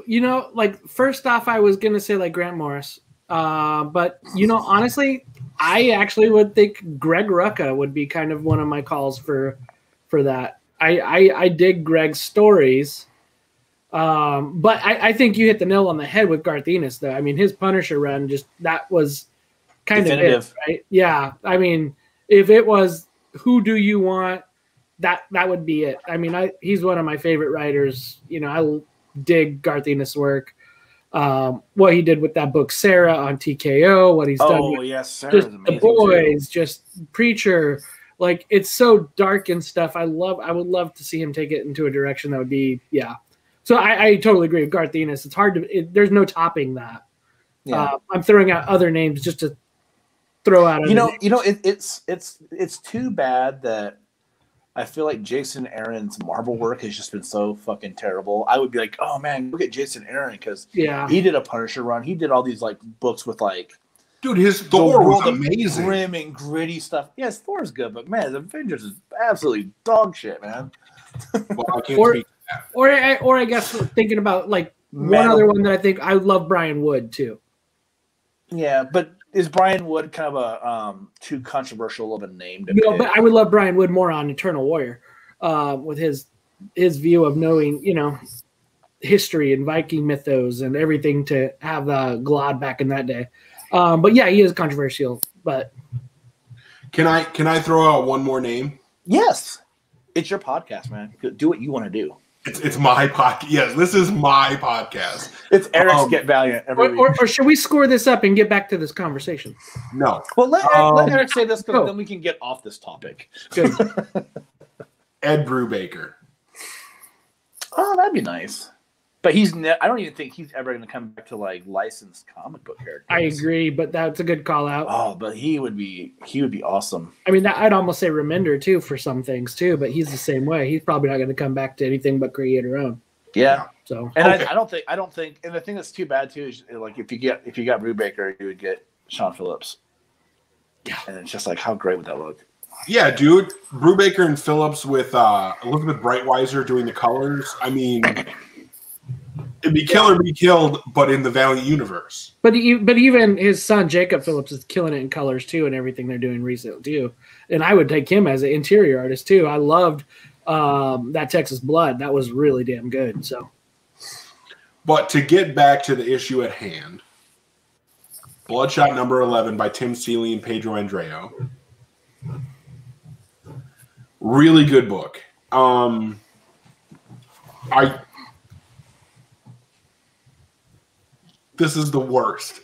you know, like first off, I was gonna say like Grant Morris, uh, but you know, honestly, I actually would think Greg Rucka would be kind of one of my calls for for that. I I, I dig Greg's stories, um, but I, I think you hit the nail on the head with Garth Ennis. Though I mean, his Punisher run just that was kind of it, right? Yeah, I mean, if it was who do you want, that that would be it. I mean, I he's one of my favorite writers. You know, I dig Garth Ennis' work. Um, what he did with that book Sara on TKO, what he's done Oh yes, Sara's just the too. boys, just preacher. Like it's so dark and stuff. I love. I would love to see him take it into a direction that would be yeah. So I, I totally agree with Garth Ennis. It's hard to. It, there's no topping that. Yeah. Uh, I'm throwing out other names just to throw out. you know, names. you know, it, it's it's it's too bad that I feel like Jason Aaron's Marvel work has just been so fucking terrible. I would be like, oh man, look at Jason Aaron because yeah. he did a Punisher run. He did all these like books with like Dude, his the Thor was world of amazing. grim and gritty stuff. Yes, Thor's good, but man, Avengers is absolutely dog shit, man. Well, I can't Or- speak. Or I, or I guess thinking about like one other one that I think I love Brian Wood too. Yeah, but is Brian Wood kind of a um too controversial of a name to No, pick? but I would love Brian Wood more on Eternal Warrior, uh, with his his view of knowing, you know, history and Viking mythos and everything to have uh, Gilad back in that day. Um, but yeah, he is controversial. But Can I can I throw out one more name? Yes, it's your podcast, man. Do what you want to do. It's, it's my podcast. Yes, this is my podcast. It's Eric's Um, Get Valiant every or, week. or, or should we score this up and get back to this conversation? No, well, let, Eric, let um, Eric say this because then we can get off this topic. Good. Ed Brubaker. Oh, that'd be nice. But he's ne- I don't even think he's ever going to come back to like licensed comic book characters. I agree, but that's a good call out. Oh, but he would be he would be awesome. I mean, that, I'd almost say Remender too for some things too, but he's the same way. He's probably not going to come back to anything but creator own. Yeah. So And Okay. I, I don't think I don't think and the thing that's too bad too is like if you get if you got Brubaker, you would get Sean Phillips. Yeah. And it's just like how great would that look? Yeah, dude. Brubaker and Phillips with uh, Elizabeth Breitweiser doing the colors. I mean, it'd be kill or be killed, but in the Valiant universe. But he, but even his son Jacob Phillips is killing it in colors too, and everything they're doing recently too. And I would take him as an interior artist too. I loved um, that Texas Blood. That was really damn good. So But to get back to the issue at hand, Bloodshot number 11 by Tim Seeley and Pedro Andreo. Really good book. Um, I. This is the worst.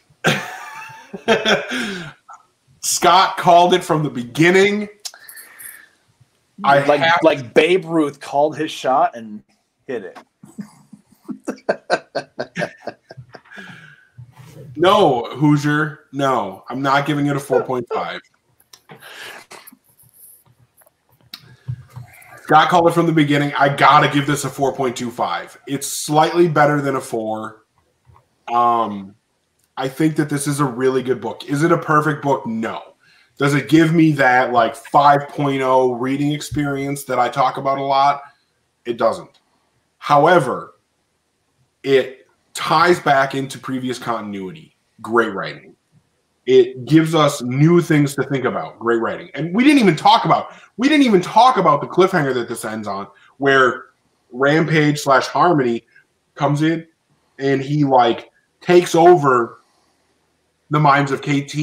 Scott called it from the beginning. I like have- like Babe Ruth called his shot and hit it. No, Hoosier. No, I'm not giving it a 4.5. Scott called it from the beginning. I gotta give this a 4.25. It's slightly better than a four. Um, I think that this is a really good book. Is it a perfect book? No. Does it give me that like 5.0 reading experience that I talk about a lot? It doesn't. However, it ties back into previous continuity. Great writing. It gives us new things to think about. Great writing. And we didn't even talk about we didn't even talk about the cliffhanger that this ends on, where Rampage slash Harmony comes in and he like takes over the minds of KT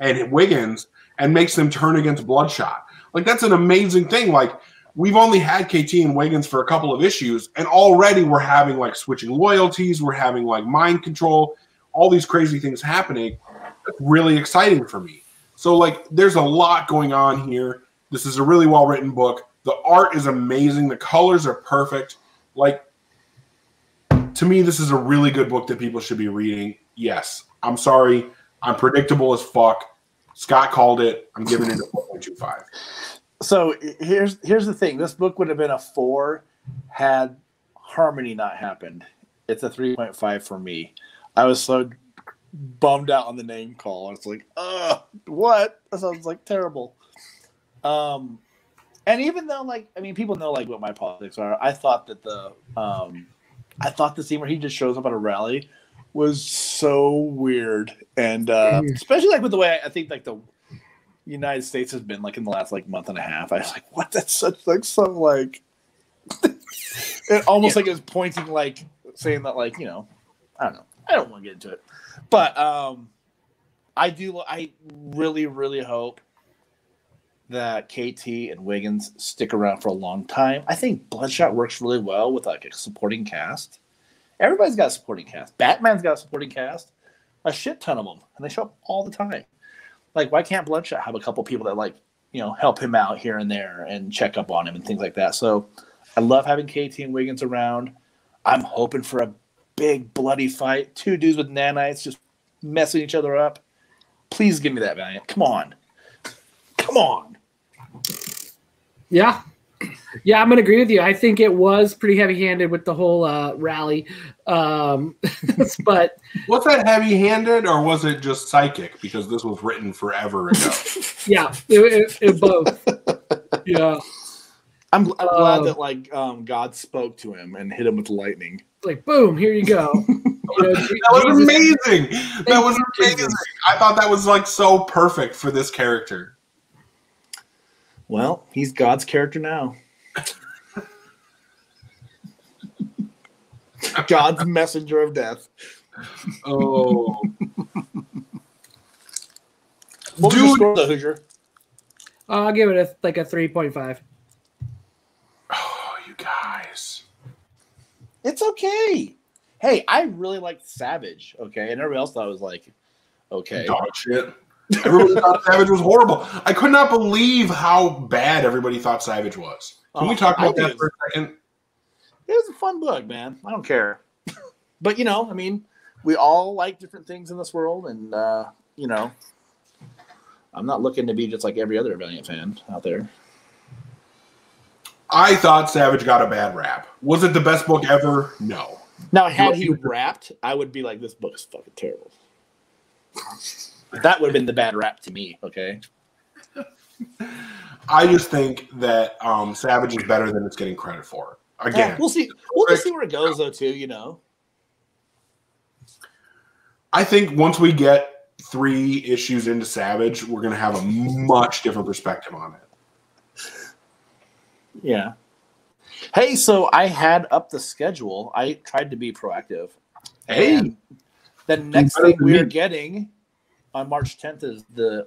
and Wiggins and makes them turn against Bloodshot. Like that's an amazing thing. Like we've only had KT and Wiggins for a couple of issues, and already we're having like switching loyalties, we're having like mind control, all these crazy things happening. That's really exciting for me. So like there's a lot going on here. This is a really well written book. The art is amazing. The colors are perfect. Like to me, this is a really good book that people should be reading. Yes, I'm sorry. I'm predictable as fuck. Scott called it. I'm giving it a 4.25. So here's here's the thing. This book would have been a four had Harmony not happened. It's a three point five for me. I was so bummed out on the name call. I was like, "Ugh, what?" That sounds like terrible. Um, and even though, like, I mean, people know like what my politics are. I thought that the um, I thought the scene where he just shows up at a rally was so weird, and uh, Mhm. especially like with the way I think like the United States has been like in the last like month and a half. I was like, what? That's such like some like it almost like it was pointing like saying that like you know I don't know. I don't want to get into it, but um, I do. I really really hope that KT and Wiggins stick around for a long time. I think Bloodshot works really well with like a supporting cast. Everybody's got a supporting cast. Batman's got a supporting cast, a shit ton of them, and they show up all the time. Like why can't bloodshot have a couple people that like you know help him out here and there and check up on him and things like that? So i love having kt and wiggins around. I'm hoping for a big bloody fight. Two dudes with nanites just messing each other up. Please give me that valiant. Come on. Come on yeah, yeah, I'm gonna agree with you. I think it was pretty heavy handed with the whole uh, rally, um, but Was that heavy handed or was it just psychic? Because this was written forever ago. yeah, it, it, it both. Yeah, i'm, I'm Uh, glad that like um, god spoke to him and hit him with lightning like boom, here you go. You know, that was amazing. That was amazing. Jesus. I thought that was like so perfect for this character. Well he's god's character now God's messenger of death. Oh, What Dude. score, though, Hoosier? Uh, I'll give it a like a three point five. oh, you guys. It's okay. Hey, I really liked Savage. Okay, and everybody else thought it was like, okay. Dog shit. Everybody thought Savage was horrible. I could not believe how bad everybody thought Savage was. Can we Oh, talk about think that for a second? It was a fun book, man. I don't care. but you know, I mean, we all like different things in this world, and uh, you know, I'm not looking to be just like every other Valiant fan out there. I thought Savage got a bad rap. Was it the best book ever? No. Now, had he rapped, I would be like, this book is fucking terrible. That would have been the bad rap to me. Okay. I just think that um, Savage is better than it's getting credit for. Again, Yeah, we'll see. We'll just see where it goes, though. Too, you know. I think once we get three issues into Savage, we're going to have a much different perspective on it. Yeah. Hey, so I had up the schedule. I tried to be proactive. Hey. The next thing than we me. are getting on March 10th is the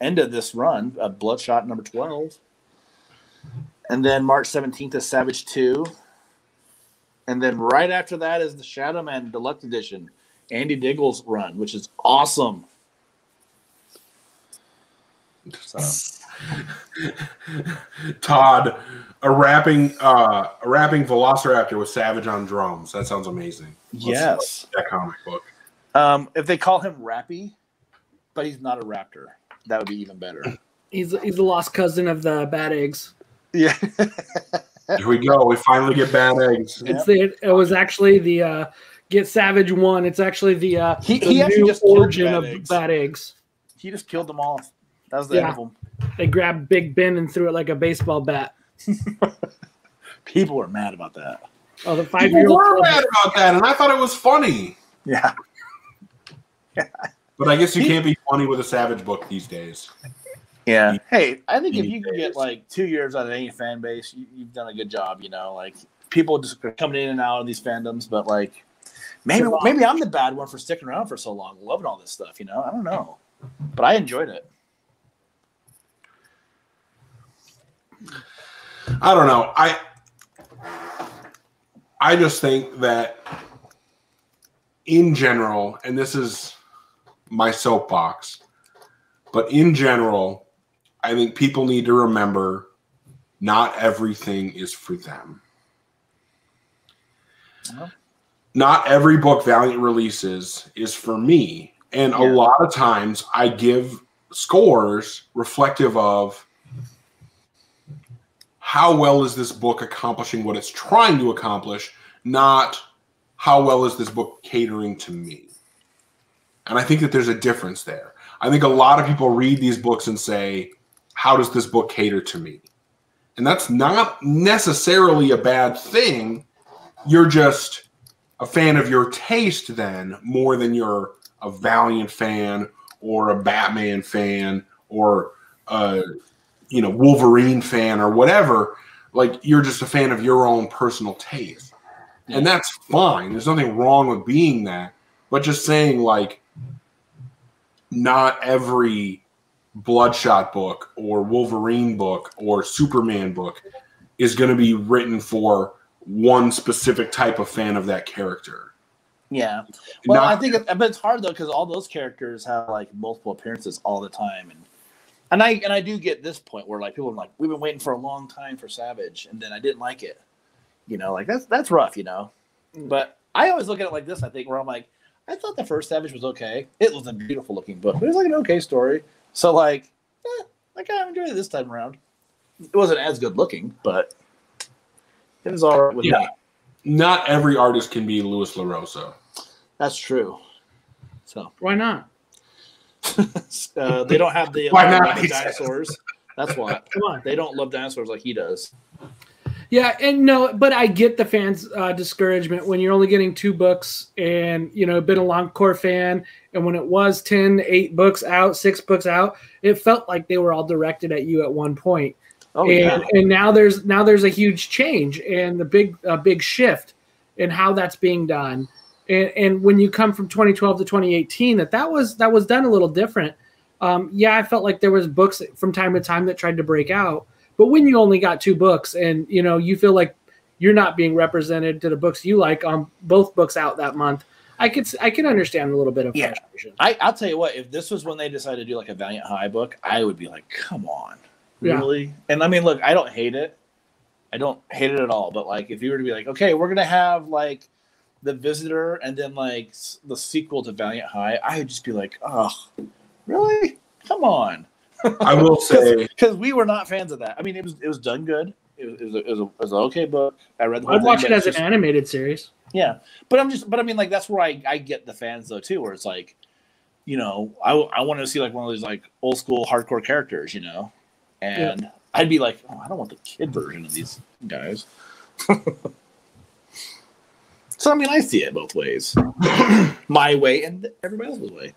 end of this run of Bloodshot number 12. And then March 17th is Savage 2. And then right after that is the Shadow Man Deluxe Edition, Andy Diggle's run, which is awesome. So, Todd, a rapping uh, a rapping Velociraptor with Savage on drums. That sounds amazing. Let's- yes. that comic book. Um, if they call him Rappy, but he's not a raptor, that would be even better. He's he's the lost cousin of the bad eggs. Yeah. Here we go. We finally get bad eggs. It's the it was actually the uh, Get Savage one. It's actually the uh, He- the he actually new just killed origin Bad of Eggs. bad eggs. he just killed them all. That was the Yeah. end of them. They grabbed Big Ben and threw it like a baseball bat. People were mad about that. Oh, the five People year were mad about that, and I thought it was funny. Yeah. Yeah. But I guess you can't be funny with a Savage book these days. Yeah. Hey, I think if These you can get like two years out of any fan base, you, you've done a good job. You know, like people just are coming in and out of these fandoms, but like maybe maybe I'm the bad one for sticking around for so long, loving all this stuff. You know, I don't know, but I enjoyed it. I don't know. I I just think that in general, and this is my soapbox, but in general, I think people need to remember not everything is for them. Not every book Valiant releases is for me. And a lot of times I give scores reflective of how well is this book accomplishing what it's trying to accomplish, not how well is this book catering to me. And I think that there's a difference there. I think a lot of people read these books and say, How does this book cater to me? And that's not necessarily a bad thing. You're just a fan of your taste, then, more than you're a Valiant fan or a Batman fan or a you know Wolverine fan or whatever. Like you're just a fan of your own personal taste, and that's fine. There's nothing wrong with being that. But just saying like, not every Bloodshot book or Wolverine book or Superman book is going to be written for one specific type of fan of that character. Yeah. Well, Not- I think, it, but it's hard though because all those characters have like multiple appearances all the time, and and I and I do get this point where like people are like, we've been waiting for a long time for Savage, and then I didn't like it. You know, like that's that's rough, you know. Mm. But I always look at it like this. I think where I'm like, I thought the first Savage was okay. It was a beautiful looking book. It was like an okay story. So like, eh, I kind of enjoyed it this time around. It wasn't as good looking, but it was all right with Yeah. me. not every artist can be Lewis LaRosa. That's true. So. Why not? uh, they don't have the Why uh, not? love dinosaurs. That's why Come on. they don't love dinosaurs like he does. Yeah, and no, but I get the fans' uh, discouragement when you're only getting two books, and you know, been a long core fan, and when it was 10, eight books out, six books out, it felt like they were all directed at you at one point. Oh and, and now there's now there's a huge change and the big a big shift in how that's being done. And, and when you come from 2012 to 2018, that that was that was done a little different. Um, yeah, I felt like there was books from time to time that tried to break out, but when you only got two books and you know you feel like you're not being represented to the books you like on both books out that month, I could I can understand a little bit of Yeah. frustration. I, I'll tell you what, if this was when they decided to do like a Valiant High book, I would be like, come on, Yeah. really? And I mean, look, I don't hate it. I don't hate it at all. But like, if you were to be like, okay, we're gonna have like the Visitor and then like the sequel to Valiant High, I would just be like, oh, really? Come on. I will say, because we were not fans of that. I mean, it was it was done good. It was, it was, a, it was, a, it was an okay book. I read. The I'd watch it as just- an animated series. yeah, but I'm just, but I mean, like that's where I, I get the fans though too, where it's like, you know, I I want to see like one of those like old school hardcore characters, you know, and I'd be like, oh, I don't want the kid version of these guys. so I mean, I see it both ways, my way and everybody else's way.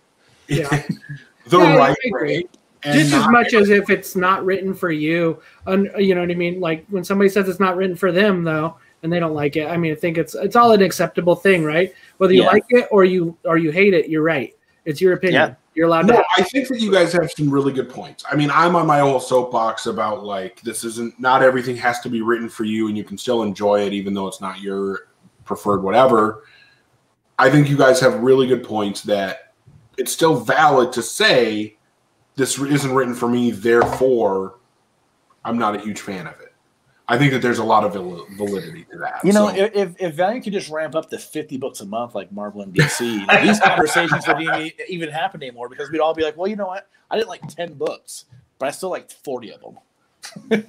Yeah. the Yeah, right agree. way. And just as much as if it's not written for you un, you know what i mean like when somebody says it's not written for them though and they don't like it i mean i think it's it's all an acceptable thing right whether you Yeah. like it or you or you hate it you're right it's your opinion Yeah. you're allowed to No, have, I think that you guys have some really good points. I mean, I'm on my whole soapbox about like this isn't not everything has to be written for you, and you can still enjoy it even though it's not your preferred whatever. I think you guys have really good points that it's still valid to say this isn't written for me, therefore I'm not a huge fan of it. I think that there's a lot of validity to that. You know, So- if, if if Valiant could just ramp up to fifty books a month like Marvel and DC, you know, these conversations wouldn't even, even happen anymore because we'd all be like, well, you know what? I didn't like ten books, but I still liked forty of them.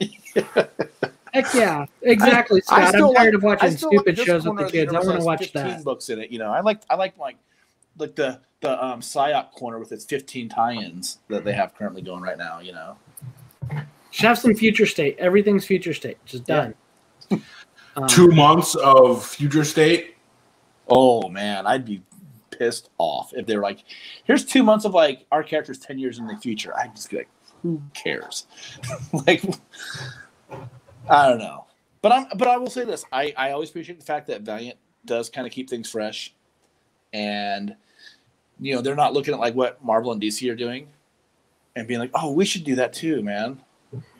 heck yeah exactly I scott still i'm tired like- of watching I still like stupid shows with the kids i want to watch 15 that books in it. You know, I like I like like like the the um psyop corner with its fifteen tie-ins that they have currently going right now. You know, should have some future state everything's future state just done um, two months of future state. oh man, I'd be pissed off if they were like, "Here's two months of like our characters ten years in the future." I'd just be like, "Who cares?" like, I don't know, but I'm but I will say this: I I always appreciate the fact that Valiant does kind of keep things fresh, and you know they're not looking at like what Marvel and DC are doing, and being like, "Oh, we should do that too, man."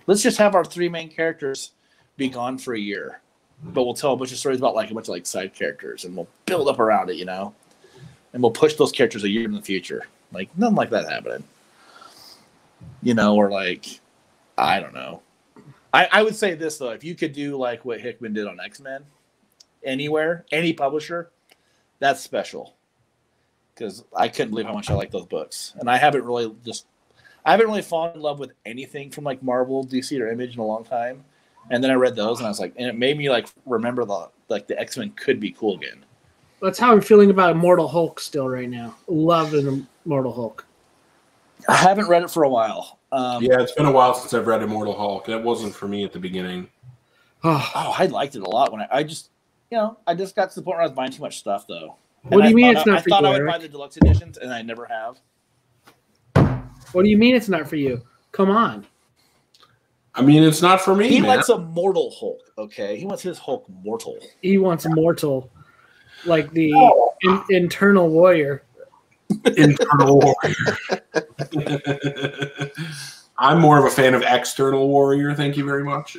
Let's just have our three main characters be gone for a year, but we'll tell a bunch of stories about like a bunch of like side characters, and we'll build up around it, you know, and we'll push those characters a year in the future. Like nothing like that happening, you know, or like I don't know. I, I would say this though: if you could do like what Hickman did on X Men, anywhere, any publisher, that's special. Because I couldn't believe how much I like those books, and I haven't really just, I haven't really fallen in love with anything from like Marvel, DC, or Image in a long time. And then I read those, and I was like, and it made me like remember the like the X Men could be cool again. that's how i'm feeling about immortal hulk still right now love an immortal hulk I haven't read it for a while. Um, Yeah, it's been a while since I've read Immortal Hulk. It wasn't for me at the beginning. oh, Oh, I liked it a lot when I, I just, you know, I just got to the point where I was buying too much stuff though. What And do I you mean it's not I for I thought you I would Eric? buy the deluxe editions, and I never have. what do you mean it's not for you come on I mean, it's not for me. He man. likes a mortal Hulk. Okay, he wants his Hulk mortal. he wants immortal like the Oh. in, internal warrior internal warrior. I'm more of a fan of external warrior. Thank you very much.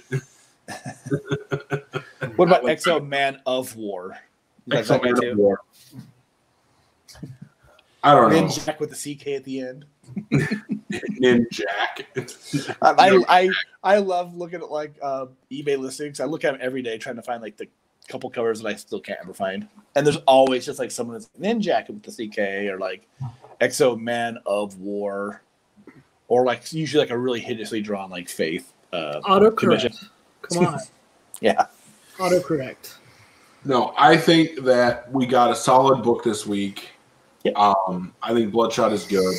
What about X-O Manowar? You like that guy Exo-Man of? War. I don't know. Ninjak with the CK at the end. Ninjak. I, I I love looking at like uh, eBay listings. I look at them every day trying to find like the couple covers that I still can't ever find. And there's always just like someone that's Ninjak with the CK or like Exo Man of War, or like usually like a really hideously drawn like Faith. Uh, commission. autocorrect come on Yeah, autocorrect No, I think that we got a solid book this week. Yep. Um, I think Bloodshot is good.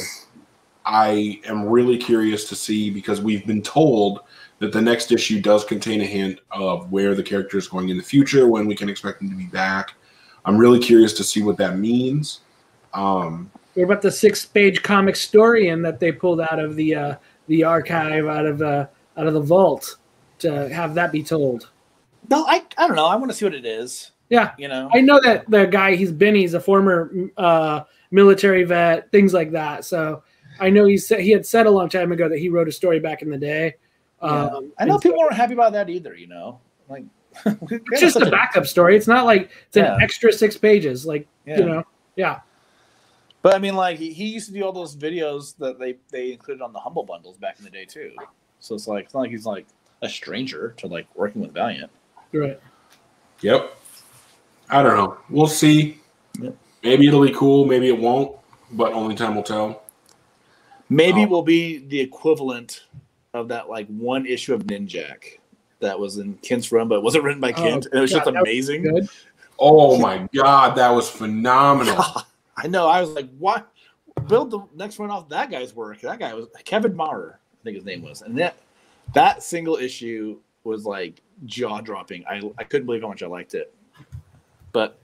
I am really curious to see because we've been told that the next issue does contain a hint of where the character is going in the future, when we can expect him to be back. I'm really curious to see what that means. Um, what about the six page comic story and that they pulled out of the uh the archive out of uh out of the vault to have that be told no, I I don't know. I want to see what it is. Yeah. You know. I know that the guy he's been he's a former uh, military vet, things like that. So I know he said he had said a long time ago that he wrote a story back in the day. Yeah. Um, I know and so- people aren't happy about that either. You know, like It's just a backup story. It's not like it's Yeah. an extra six pages. Like Yeah. you know, yeah, But I mean, like he, he used to do all those videos that they they included on the Humble bundles back in the day too. So it's like it's not like he's like a stranger to like working with Valiant. right. Yep. I don't know. We'll see. Yep. Maybe it'll be cool. Maybe it won't. But only time will tell. Maybe um, Oh. will be the equivalent of that like one issue of Ninjak that was in Kindt's run, but it wasn't written by Oh, Kent. and it was just God, was amazing. Good. Oh my god, that was phenomenal. I know. I was like, what? Build the next one off that guy's work. That guy was Kevin Maurer, I think his name was, and that that single issue was like jaw dropping. I I couldn't believe how much I liked it. But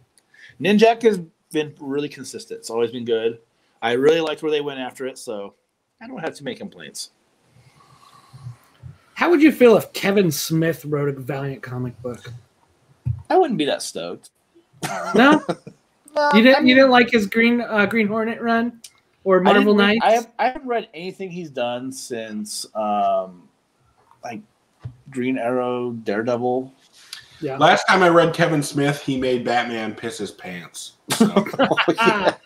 Ninjak has been really consistent. It's always been good. I really liked where they went after it, so I don't have too many complaints. How would you feel if Kevin Smith wrote a Valiant comic book? I wouldn't be that stoked. No, No, you didn't. mean, You didn't like his Green uh, Green Hornet run or I didn't Marvel read- Knights? I, have, I haven't read anything he's done since um, like Green Arrow, Daredevil. Yeah. Last time I read Kevin Smith, he made Batman piss his pants. So, Ah,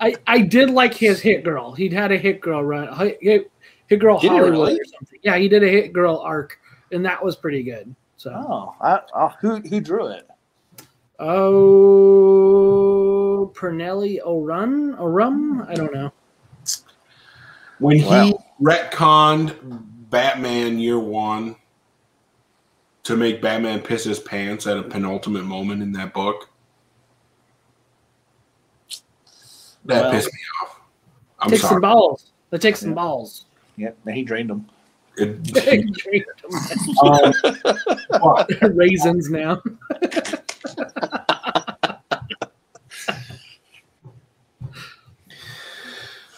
I I did like his Hit Girl. He'd had a Hit Girl run. Hit, Hit, Hit Girl Did Hollywood really? or something. Yeah, he did a Hit Girl arc, and that was pretty good. So Oh, I, oh who who drew it? oh, Pernille O'Run Ørum. I don't know. when he retconned Batman Year One to make Batman piss his pants at a penultimate moment in that book, that Well, pissed me off. I'm Take some sorry. balls. That takes some balls. Yeah, he drained them. It- um, Raisins now.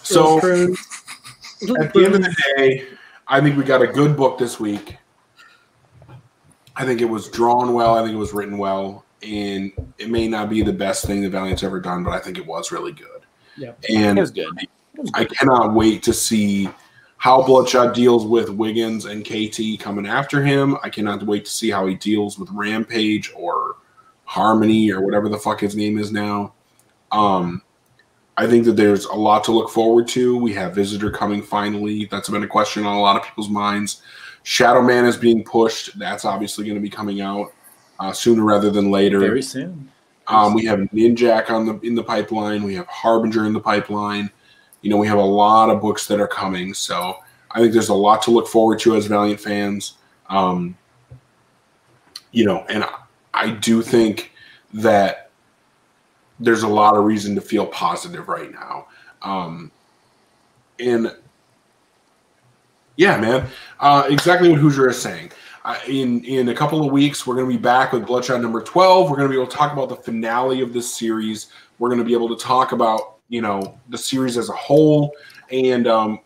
so at the end of the day, I think we got a good book this week. I think it was drawn well. I think it was written well, and it may not be the best thing that Valiant's ever done, but I think it was really good. Yep. It And was good. It was I cannot wait to see how Bloodshot deals with Wiggins and KT coming after him. I cannot wait to see how he deals with Rampage or Harmony or whatever the fuck his name is now. Um, I think that there's a lot to look forward to. We have Visitor coming finally. That's been a question on a lot of people's minds. Shadow Man is being pushed. That's obviously going to be coming out uh, sooner rather than later. very soon. Um, we have Ninjak on the in the pipeline. We have Harbinger in the pipeline. You know, we have a lot of books that are coming. So I think there's a lot to look forward to as Valiant fans. Um, you know, and I, I do think that there's a lot of reason to feel positive right now. Um, and yeah, man, uh, exactly what Hoosier is saying. Uh, in in a couple of weeks, we're going to be back with Bloodshot number twelve. We're going to be able to talk about the finale of this series. We're going to be able to talk about you know the series as a whole and um,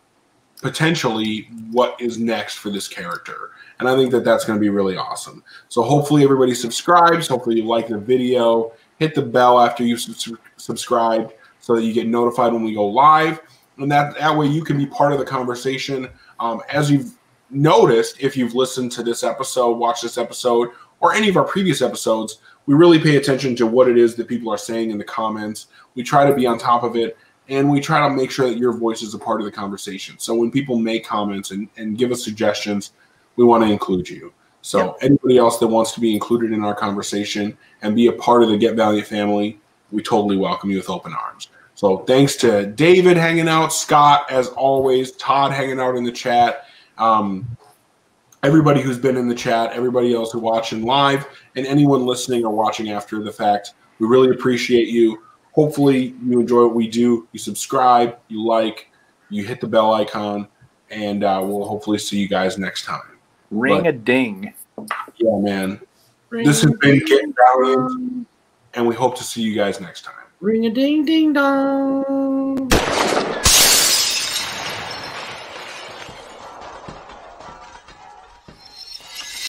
potentially what is next for this character. And I think that that's going to be really awesome. So hopefully everybody subscribes. Hopefully you like the video. Hit the bell after you subs- subscribe so that you get notified when we go live. And that that way you can be part of the conversation. Um, as you've noticed, if you've listened to this episode, watched this episode, or any of our previous episodes, we really pay attention to what it is that people are saying in the comments. We try to be on top of it, and we try to make sure that your voice is a part of the conversation. So when people make comments and, and give us suggestions, we want to include you. So anybody else that wants to be included in our conversation and be a part of the Get Valiant family, we totally welcome you with open arms. So thanks to David hanging out, Scott as always, Todd hanging out in the chat, um, everybody who's been in the chat, everybody else who watching live, and anyone listening or watching after the fact. We really appreciate you. Hopefully you enjoy what we do. You subscribe, you like, you hit the bell icon, and uh, we'll hopefully see you guys next time. Ring But- a ding. Yeah, man. This has been Get Valiant, and we hope to see you guys next time. Ring a ding ding dong.